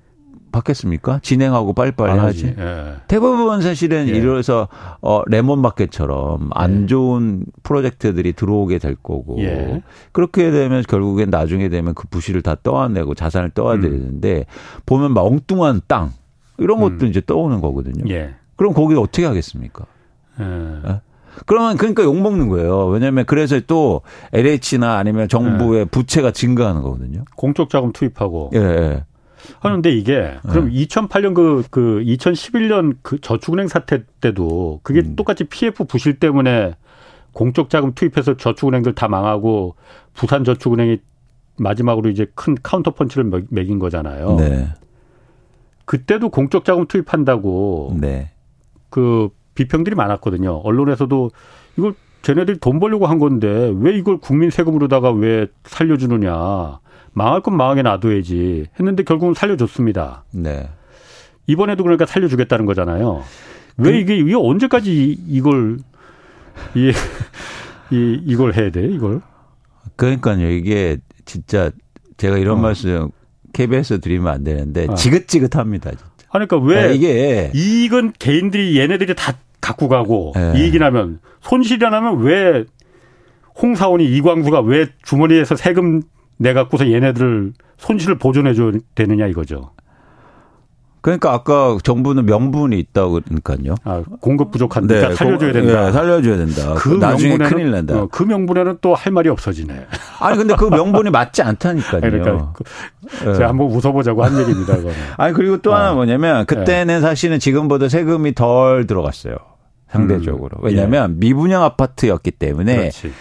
Speaker 2: 받겠습니까? 진행하고 빨리빨리 하지. 예. 대부분 사실은 예. 이래서 어 레몬 마켓처럼 안 예. 좋은 프로젝트들이 들어오게 될 거고 예. 그렇게 되면 결국엔 나중에 되면 그 부실을 다 떠안내고 자산을 떠야 음. 되는데 보면 막 엉뚱한 땅 이런 음. 것도 음. 이제 떠오는 거거든요. 예. 그럼 거기 어떻게 하겠습니까? 예. 어? 그러면 그러니까 욕 먹는 거예요. 왜냐하면 그래서 또 LH나 아니면 정부의 네. 부채가 증가하는 거거든요.
Speaker 1: 공적 자금 투입하고. 예. 예. 하는데 이게 그럼 네. 2008년 그, 그 2011년 그 저축은행 사태 때도 그게 음. 똑같이 PF 부실 때문에 공적 자금 투입해서 저축은행들 다 망하고 부산 저축은행이 마지막으로 이제 큰 카운터 펀치를 먹인 거잖아요. 네. 그때도 공적 자금 투입한다고 네. 그 비평들이 많았거든요. 언론에서도 이걸 쟤네들이 돈 벌려고 한 건데 왜 이걸 국민 세금으로다가 왜 살려주느냐. 망할 건 망하게 놔둬야지 했는데 결국은 살려줬습니다. 네. 이번에도 그러니까 살려주겠다는 거잖아요. 왜그 이게, 이게 언제까지 이걸, 이, 이, 이걸 해야 돼, 이걸?
Speaker 2: 그러니까요. 이게 진짜 제가 이런 어. 말씀 KBS에 드리면 안 되는데 어. 지긋지긋합니다.
Speaker 1: 그러니까 왜 네, 이게 이익은 개인들이 얘네들이 다 갖고 가고 네. 이익이 나면 손실이 나면 왜 홍사원이 이광수가 왜 주머니에서 세금 내 갖고서 얘네들 손실을 보존해 줘야 되느냐 이거죠.
Speaker 2: 그러니까 아까 정부는 명분이 있다고 그러니까요.
Speaker 1: 아, 공급 부족한데 네, 살려줘야 된다.
Speaker 2: 네, 살려줘야 된다. 그 나중에 큰일 난다. 어,
Speaker 1: 그 명분에는 또 할 말이 없어지네.
Speaker 2: 아니 근데 그 명분이 맞지 않다니까요. 그러니까 그,
Speaker 1: 제가 한번 웃어보자고 한 얘기입니다. 그거는.
Speaker 2: 아니 그리고 또 하나 아. 뭐냐면 그때는 네. 사실은 지금보다 세금이 덜 들어갔어요. 상대적으로. 음, 왜냐하면 예. 미분양 아파트였기 때문에. 그렇지.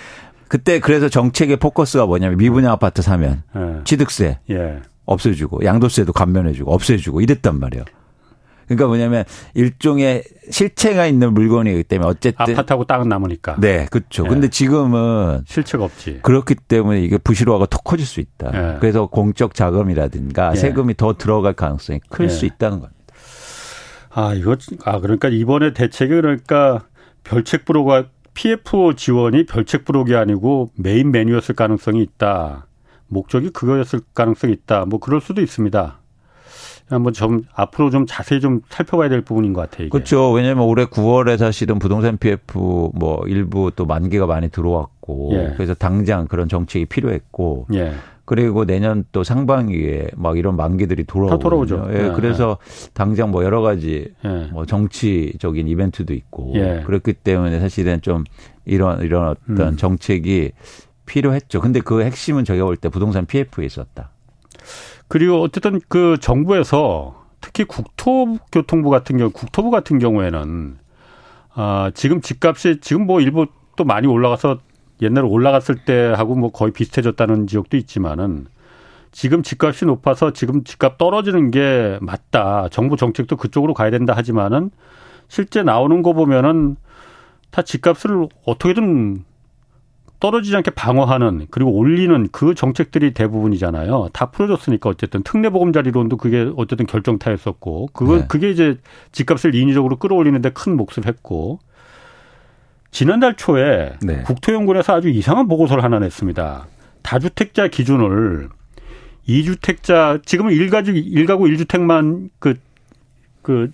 Speaker 2: 그때 그래서 정책의 포커스가 뭐냐면 미분양 아파트 사면 예. 취득세. 예. 없애주고 양도세도 감면해주고 없애주고 이랬단 말이에요. 그러니까 뭐냐면 일종의 실체가 있는 물건이기 때문에 어쨌든
Speaker 1: 아파트하고 땅은 남으니까.
Speaker 2: 네, 그렇죠. 예. 근데 지금은
Speaker 1: 실체가 없지.
Speaker 2: 그렇기 때문에 이게 부실화가 더 커질 수 있다. 예. 그래서 공적 자금이라든가 예. 세금이 더 들어갈 가능성이 클수 예. 있다는 겁니다.
Speaker 1: 아, 이거 아 그러니까 이번에 대책이 그러니까 별책 부로가 PF 지원이 별책 부록이 아니고 메인 메뉴였을 가능성이 있다. 목적이 그거였을 가능성이 있다. 뭐 그럴 수도 있습니다. 한번 좀 앞으로 좀 자세히 좀 살펴봐야 될 부분인 것 같아요. 이게.
Speaker 2: 그렇죠. 왜냐하면 올해 9월에 사실은 부동산 PF 뭐 일부 또 만기가 많이 들어왔고 예. 그래서 당장 그런 정책이 필요했고 예. 그리고 내년 또 상반기에 막 이런 만기들이 돌아오죠. 예. 예. 그래서 당장 뭐 여러 가지 예. 뭐 정치적인 이벤트도 있고 예. 그렇기 때문에 사실은 좀 이런 이런 어떤 음. 정책이 필요했죠. 근데 그 핵심은 저희가 볼 때 부동산 PF에 있었다.
Speaker 1: 그리고 어쨌든 그 정부에서 특히 국토교통부 같은 경우, 국토부 같은 경우에는 아, 지금 집값이 지금 뭐 일부 또 많이 올라가서 옛날에 올라갔을 때하고 뭐 거의 비슷해졌다는 지역도 있지만은 지금 집값이 높아서 지금 집값 떨어지는 게 맞다. 정부 정책도 그쪽으로 가야 된다 하지만은 실제 나오는 거 보면은 다 집값을 어떻게든 떨어지지 않게 방어하는 그리고 올리는 그 정책들이 대부분이잖아요. 다 풀어졌으니까 어쨌든 특례보금자리론도 그게 어쨌든 결정타였었고 그거 네. 그게 이제 집값을 인위적으로 끌어올리는데 큰 몫을 했고 지난달 초에 네. 국토연구원에서 아주 이상한 보고서를 하나 냈습니다. 다주택자 기준을 이주택자 지금은 일가구 일가구 일주택만 그 그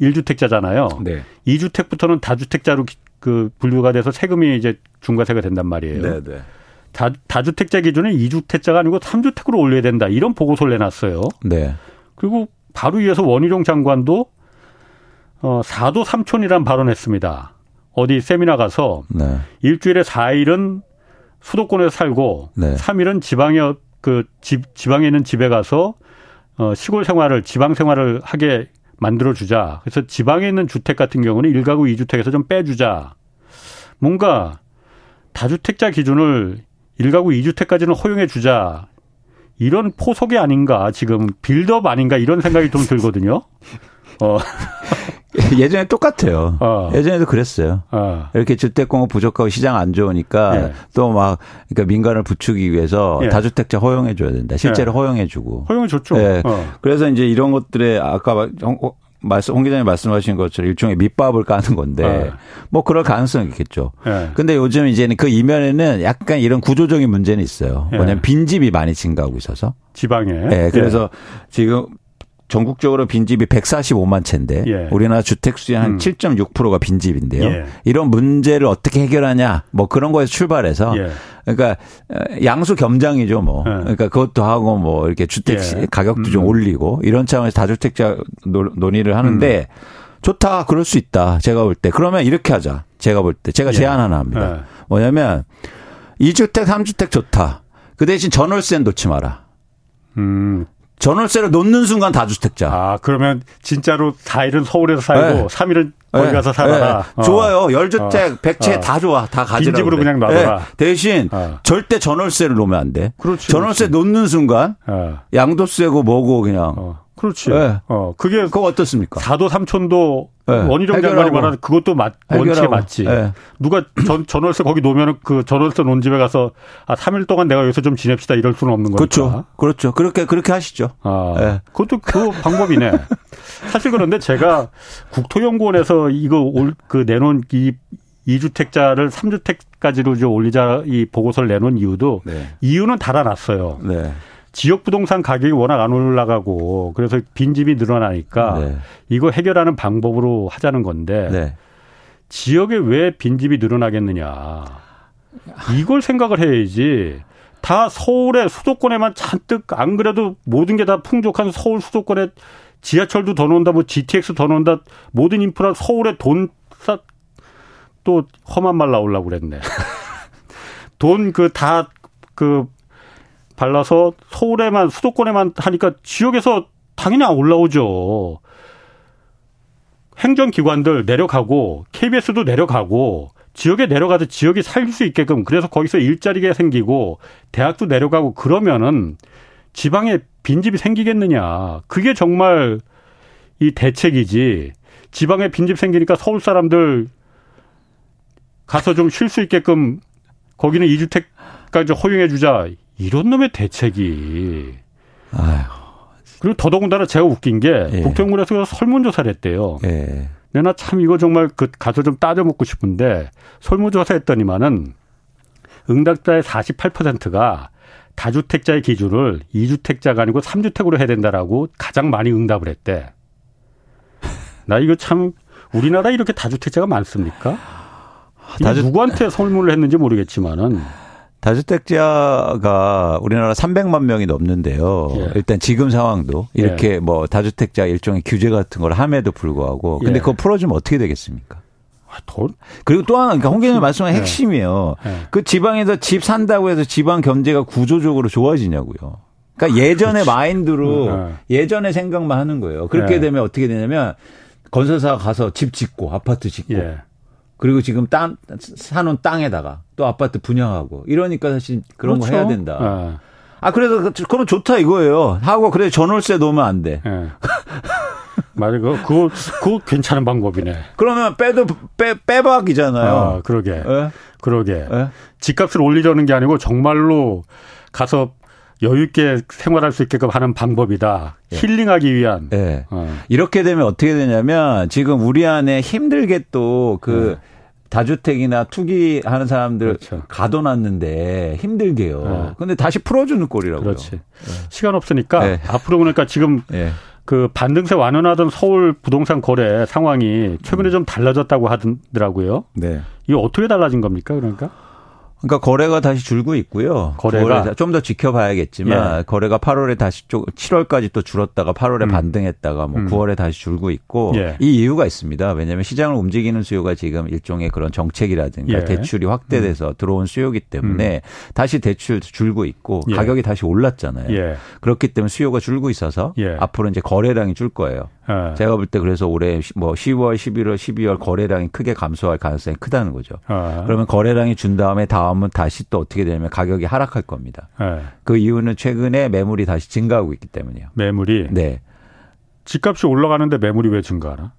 Speaker 1: 일주택자잖아요. 네. 2주택부터는 다주택자로 그 분류가 돼서 세금이 이제 중과세가 된단 말이에요. 네, 네. 다, 다주택자 기준은 2주택자가 아니고 3주택으로 올려야 된다. 이런 보고서를 내놨어요. 네. 그리고 바로 이어서 원희룡 장관도 어, 4도 3촌이란 발언했습니다. 어디 세미나 가서 네. 일주일에 4일은 수도권에서 살고 네. 3일은 지방에 그 집, 지방에 있는 집에 가서 어, 시골 생활을 지방 생활을 하게 만들어 주자. 그래서 지방에 있는 주택 같은 경우는 일가구 이주택에서좀 빼주자. 뭔가 다주택자 기준을 일가구 이주택까지는 허용해 주자. 이런 포석이 아닌가 지금 빌드업 아닌가 이런 생각이 좀 들거든요. 어.
Speaker 2: 예전에 똑같아요. 어. 예전에도 그랬어요. 어. 이렇게 주택공업 부족하고 시장 안 좋으니까 예. 또막 그러니까 민간을 부추기 위해서 예. 다주택자 허용해 줘야 된다. 실제로 예. 허용해 주고.
Speaker 1: 허용해 줬죠.
Speaker 2: 예. 어. 그래서 이제 이런 것들에 아까 말씀, 홍 기자님 말씀하신 것처럼 일종의 밑밥을 까는 건데 네. 뭐 그럴 가능성이 있겠죠. 네. 근데 요즘 이제는 그 이면에는 약간 이런 구조적인 문제는 있어요. 네. 뭐냐면 빈집이 많이 증가하고 있어서
Speaker 1: 지방에.
Speaker 2: 네. 그래서 지금 전국적으로 빈집이 145만 채인데 예. 우리나라 주택 수의 한 음. 7.6%가 빈집인데요. 예. 이런 문제를 어떻게 해결하냐 뭐 그런 거에서 출발해서 예. 그러니까 양수 겸장이죠 뭐. 예. 그러니까 그것도 하고 뭐 이렇게 주택 예. 가격도 좀 음. 올리고 이런 차원에서 다주택자 논의를 하는데 음. 좋다 그럴 수 있다 제가 볼 때 그러면 이렇게 하자 제가 볼 때 제가 예. 제안 하나 합니다. 뭐냐면 2주택 3주택 좋다. 그 대신 전월세는 놓지 마라. 음. 전월세를 놓는 순간 다주택자.
Speaker 1: 아, 그러면 진짜로 4일은 서울에서 살고 네. 3일은 거기 네. 가서 살아라. 네.
Speaker 2: 어. 좋아요. 열주택, 어. 백채 어. 다 좋아. 다 가지라.
Speaker 1: 빈집으로 그냥 놔둬라. 네.
Speaker 2: 대신 어. 절대 전월세를 놓으면 안 돼. 그렇지. 전월세 그렇지. 놓는 순간 어. 양도세고 뭐고 그냥
Speaker 1: 어. 그렇지. 네. 어, 그게
Speaker 2: 그거 어떻습니까?
Speaker 1: 사도 삼촌도 네. 원희룡 장관이 말하는 그것도 맞, 원칙에 맞지. 네. 누가 전, 전월세 거기 놓으면 그 전월세 논 집에 가서 아, 3일 동안 내가 여기서 좀 지냅시다 이럴 수는 없는 거니까.
Speaker 2: 그렇죠. 그렇죠. 그렇게, 그렇게 하시죠. 아,
Speaker 1: 네. 그것도 그 방법이네. 사실 그런데 제가 국토연구원에서 이거 올, 그 내놓은 이 2주택자를 3주택까지로 올리자 이 보고서를 내놓은 이유도 네. 이유는 달아놨어요. 네. 지역 부동산 가격이 워낙 안 올라가고 그래서 빈집이 늘어나니까 네. 이거 해결하는 방법으로 하자는 건데 네. 지역에 왜 빈집이 늘어나겠느냐 이걸 생각을 해야지 다 서울의 수도권에만 잔뜩 안 그래도 모든 게 다 풍족한 서울 수도권에 지하철도 더 넣는다 뭐 GTX 더 넣는다 모든 인프라 서울에 돈싸또 험한 말 나오려고 그랬네 돈 그 다그 그 발라서 서울에만 수도권에만 하니까 지역에서 당연히 안 올라오죠. 행정기관들 내려가고 KBS도 내려가고 지역에 내려가서 지역이 살수 있게끔 그래서 거기서 일자리가 생기고 대학도 내려가고 그러면은 지방에 빈집이 생기겠느냐. 그게 정말 이 대책이지. 지방에 빈집 생기니까 서울 사람들 가서 좀 쉴 수 있게끔 거기는 이주택까지 허용해 주자. 이런 놈의 대책이. 아휴. 그리고 더더군다나 제가 웃긴 게 예. 국토연구원에서 설문조사를 했대요. 예. 내가 참 이거 정말 그 가서 좀 따져 먹고 싶은데 설문조사 했더니만은 응답자의 48%가 다주택자의 기준을 2주택자가 아니고 3주택으로 해야 된다라고 가장 많이 응답을 했대. 나 이거 참 우리나라 이렇게 다주택자가 많습니까? 다주... 누구한테 설문을 했는지 모르겠지만은
Speaker 2: 다주택자가 우리나라 300만 명이 넘는데요. 예. 일단 지금 상황도 이렇게 예. 뭐 다주택자 일종의 규제 같은 걸 함에도 불구하고 근데 예. 그거 풀어주면 어떻게 되겠습니까? 아, 돈? 그리고 또 하나, 그러니까 홍 기자님 말씀한 예. 핵심이에요. 예. 그 지방에서 집 산다고 해서 지방 경제가 구조적으로 좋아지냐고요. 그러니까 예전의 그렇지. 마인드로 음, 예. 예전의 생각만 하는 거예요. 그렇게 되면 어떻게 되냐면 건설사가 가서 집 짓고 아파트 짓고 그리고 지금 땅 사놓은 땅에다가 또 아파트 분양하고 이러니까 사실 그런 그렇죠. 거 해야 된다. 아. 아 그래서 그, 그럼 좋다 이거예요. 하고 그래 전월세 놓으면 안 돼. 네.
Speaker 1: 맞아, 그거, 그거, 그거 괜찮은 방법이네.
Speaker 2: 그러면 빼도, 빼, 빼박이잖아요. 아,
Speaker 1: 그러게. 에? 그러게. 에? 집값을 올리려는 게 아니고 정말로 가서 여유 있게 생활할 수 있게끔 하는 방법이다. 예. 힐링하기 위한. 예.
Speaker 2: 어. 이렇게 되면 어떻게 되냐면 지금 우리 안에 힘들게 또그 예. 다주택이나 투기하는 사람들 그렇죠. 가둬놨는데 힘들게요. 네. 근데 다시 풀어주는 꼴이라고요.
Speaker 1: 그렇지. 네. 시간 없으니까 네. 앞으로 그러니까 지금 네. 그 반등세 완화하던 서울 부동산 거래 상황이 최근에 음. 좀 달라졌다고 하더라고요. 네. 이게 어떻게 달라진 겁니까? 그러니까?
Speaker 2: 그러니까 거래가 다시 줄고 있고요. 거래가 좀더 지켜봐야겠지만 예. 거래가 8월에 다시 좀 7월까지 또 줄었다가 8월에 음. 반등했다가 뭐 음. 9월에 다시 줄고 있고 예. 이 이유가 있습니다. 왜냐하면 시장을 움직이는 수요가 지금 일종의 그런 정책이라든가 예. 대출이 확대돼서 음. 들어온 수요기 때문에 음. 다시 대출 줄고 있고 예. 가격이 다시 올랐잖아요. 예. 그렇기 때문에 수요가 줄고 있어서 예. 앞으로 이제 거래량이 줄 거예요. 네. 제가 볼 때 그래서 올해 뭐 10월, 11월, 12월 거래량이 크게 감소할 가능성이 크다는 거죠. 네. 그러면 거래량이 준 다음에 다음은 다시 또 어떻게 되냐면 가격이 하락할 겁니다. 네. 그 이유는 최근에 매물이 다시 증가하고 있기 때문이에요.
Speaker 1: 매물이? 네. 집값이 올라가는데 매물이 왜 증가하나?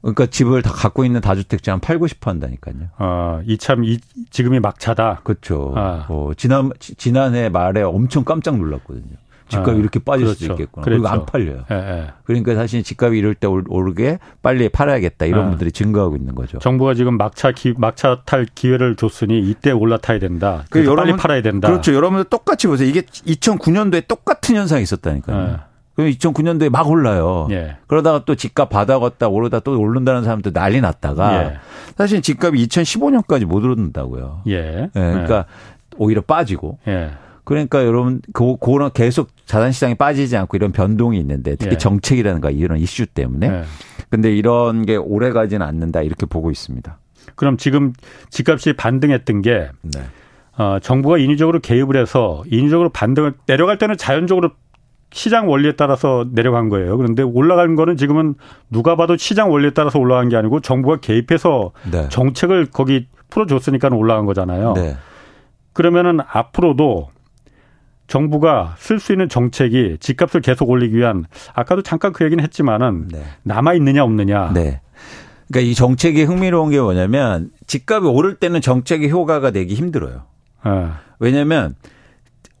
Speaker 2: 그러니까 집을 다 갖고 있는 다주택자 한 팔고 싶어 한다니까요.
Speaker 1: 아, 이참 이 지금이 막차다.
Speaker 2: 그렇죠. 아. 어, 지난 지난해 말에 엄청 깜짝 놀랐거든요. 집값이 아, 이렇게 빠질 그렇죠. 수도 있겠구나. 그렇죠. 그리고 안 팔려요. 예, 예. 그러니까 사실 집값이 이럴 때 오르게 빨리 팔아야겠다 이런 아. 분들이 증가하고 있는 거죠.
Speaker 1: 정부가 지금 막차 기, 막차 탈 기회를 줬으니 이때 올라타야 된다. 그 여러분, 빨리 팔아야 된다.
Speaker 2: 그렇죠. 여러분들 똑같이 보세요. 이게 2009년도에 똑같은 현상이 있었다니까요. 예. 그럼 2009년도에 막 올라요. 예. 그러다가 또 집값 바닥었다 오르다 또 오른다는 사람도 난리 났다가 예. 사실 집값이 2015년까지 못 오른다고요. 예. 예. 그러니까 오히려 빠지고. 예. 그러니까 여러분 그 그런 계속 자산 시장이 빠지지 않고 이런 변동이 있는데 특히 예. 정책이라든가 이런 이슈 때문에 예. 근데 이런 게 오래 가지는 않는다 이렇게 보고 있습니다.
Speaker 1: 그럼 지금 집값이 반등했던 게 네. 어, 정부가 인위적으로 개입을 해서 인위적으로 반등을 내려갈 때는 자연적으로 시장 원리에 따라서 내려간 거예요. 그런데 올라간 거는 지금은 누가 봐도 시장 원리에 따라서 올라간 게 아니고 정부가 개입해서 네. 정책을 거기 풀어줬으니까 올라간 거잖아요. 네. 그러면은 앞으로도 정부가 쓸 수 있는 정책이 집값을 계속 올리기 위한 아까도 잠깐 그 얘기는 했지만은 네. 남아 있느냐 없느냐. 네.
Speaker 2: 그러니까 이 정책이 흥미로운 게 뭐냐면 집값이 오를 때는 정책의 효과가 되기 힘들어요. 네. 왜냐하면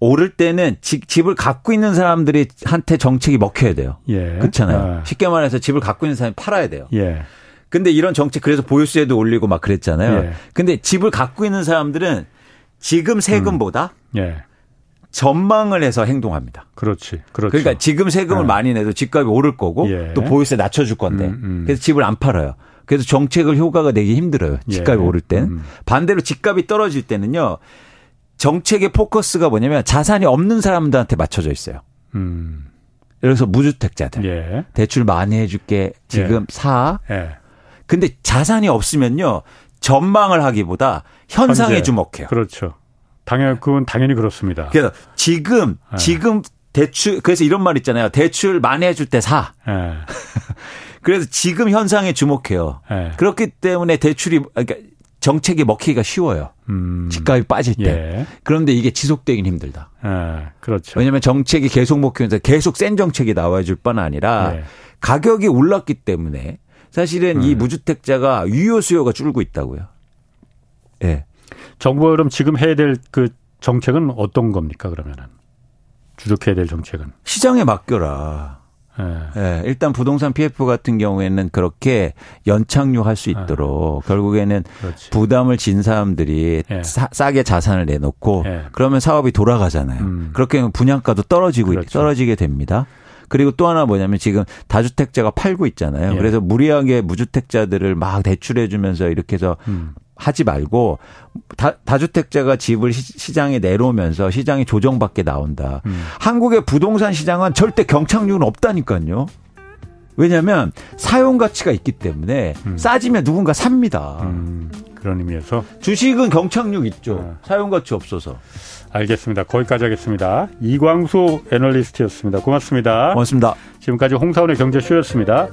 Speaker 2: 오를 때는 집, 집을 갖고 있는 사람들이 한테 정책이 먹혀야 돼요. 예. 그렇잖아요. 네. 쉽게 말해서 집을 갖고 있는 사람이 팔아야 돼요. 예. 근데 이런 정책 그래서 보유세도 올리고 막 그랬잖아요. 예. 근데 집을 갖고 있는 사람들은 지금 세금보다 음. 예. 전망을 해서 행동합니다.
Speaker 1: 그렇지. 그렇죠.
Speaker 2: 그러니까 지금 세금을 네. 많이 내도 집값이 오를 거고 예. 또 보유세 낮춰줄 건데 음, 음. 그래서 집을 안 팔아요. 그래서 정책을 효과가 내기 힘들어요. 예. 집값이 예. 오를 때는. 음. 반대로 집값이 떨어질 때는요. 정책의 포커스가 뭐냐면 자산이 없는 사람들한테 맞춰져 있어요. 음. 예를 들어서 무주택자들. 예. 대출 많이 해줄게. 지금 예. 사. 예. 근데 자산이 없으면요. 전망을 하기보다 현상에 현재. 주목해요.
Speaker 1: 그렇죠. 당연 그건 당연히 그렇습니다.
Speaker 2: 그래서 지금 네. 지금 대출 그래서 이런 말 있잖아요. 대출 많이 해줄 때 사. 네. 그래서 지금 현상에 주목해요. 네. 그렇기 때문에 대출이 그러니까 정책이 먹히기가 쉬워요. 음. 집값이 빠질 때. 예. 그런데 이게 지속되긴 힘들다. 예. 그렇죠. 왜냐하면 정책이 계속 먹히면서 계속 센 정책이 나와줄 뿐 아니라 예. 가격이 올랐기 때문에 사실은 이 음. 무주택자가 유효 수요가 줄고 있다고요.
Speaker 1: 예. 정부가 그럼 지금 해야 될 그 정책은 어떤 겁니까 그러면은 주력해야 될 정책은
Speaker 2: 시장에 맡겨라. 네. 네. 일단 부동산 PF 같은 경우에는 그렇게 연착륙할 수 있도록 네. 결국에는 그렇지. 부담을 진 사람들이 네. 사, 싸게 자산을 내놓고 그러면 사업이 돌아가잖아요. 음. 그렇게 하면 분양가도 떨어지고 그렇죠. 떨어지게 됩니다. 그리고 또 하나 뭐냐면 지금 다주택자가 팔고 있잖아요. 그래서 무리하게 무주택자들을 막 대출해 주면서 이렇게 해서 음. 하지 말고 다, 다주택자가 집을 시, 장에 내놓으면서 시장이 조정받게 나온다. 음. 한국의 부동산 시장은 절대 경착륙은 없다니까요. 왜냐하면 사용 가치가 있기 때문에 음. 싸지면 누군가 삽니다. 음,
Speaker 1: 그런 의미에서
Speaker 2: 주식은 경착륙 있죠. 아. 사용 가치 없어서.
Speaker 1: 알겠습니다. 거기까지 하겠습니다. 이광수 애널리스트였습니다. 고맙습니다.
Speaker 2: 고맙습니다.
Speaker 1: 지금까지 홍사원의 경제쇼였습니다.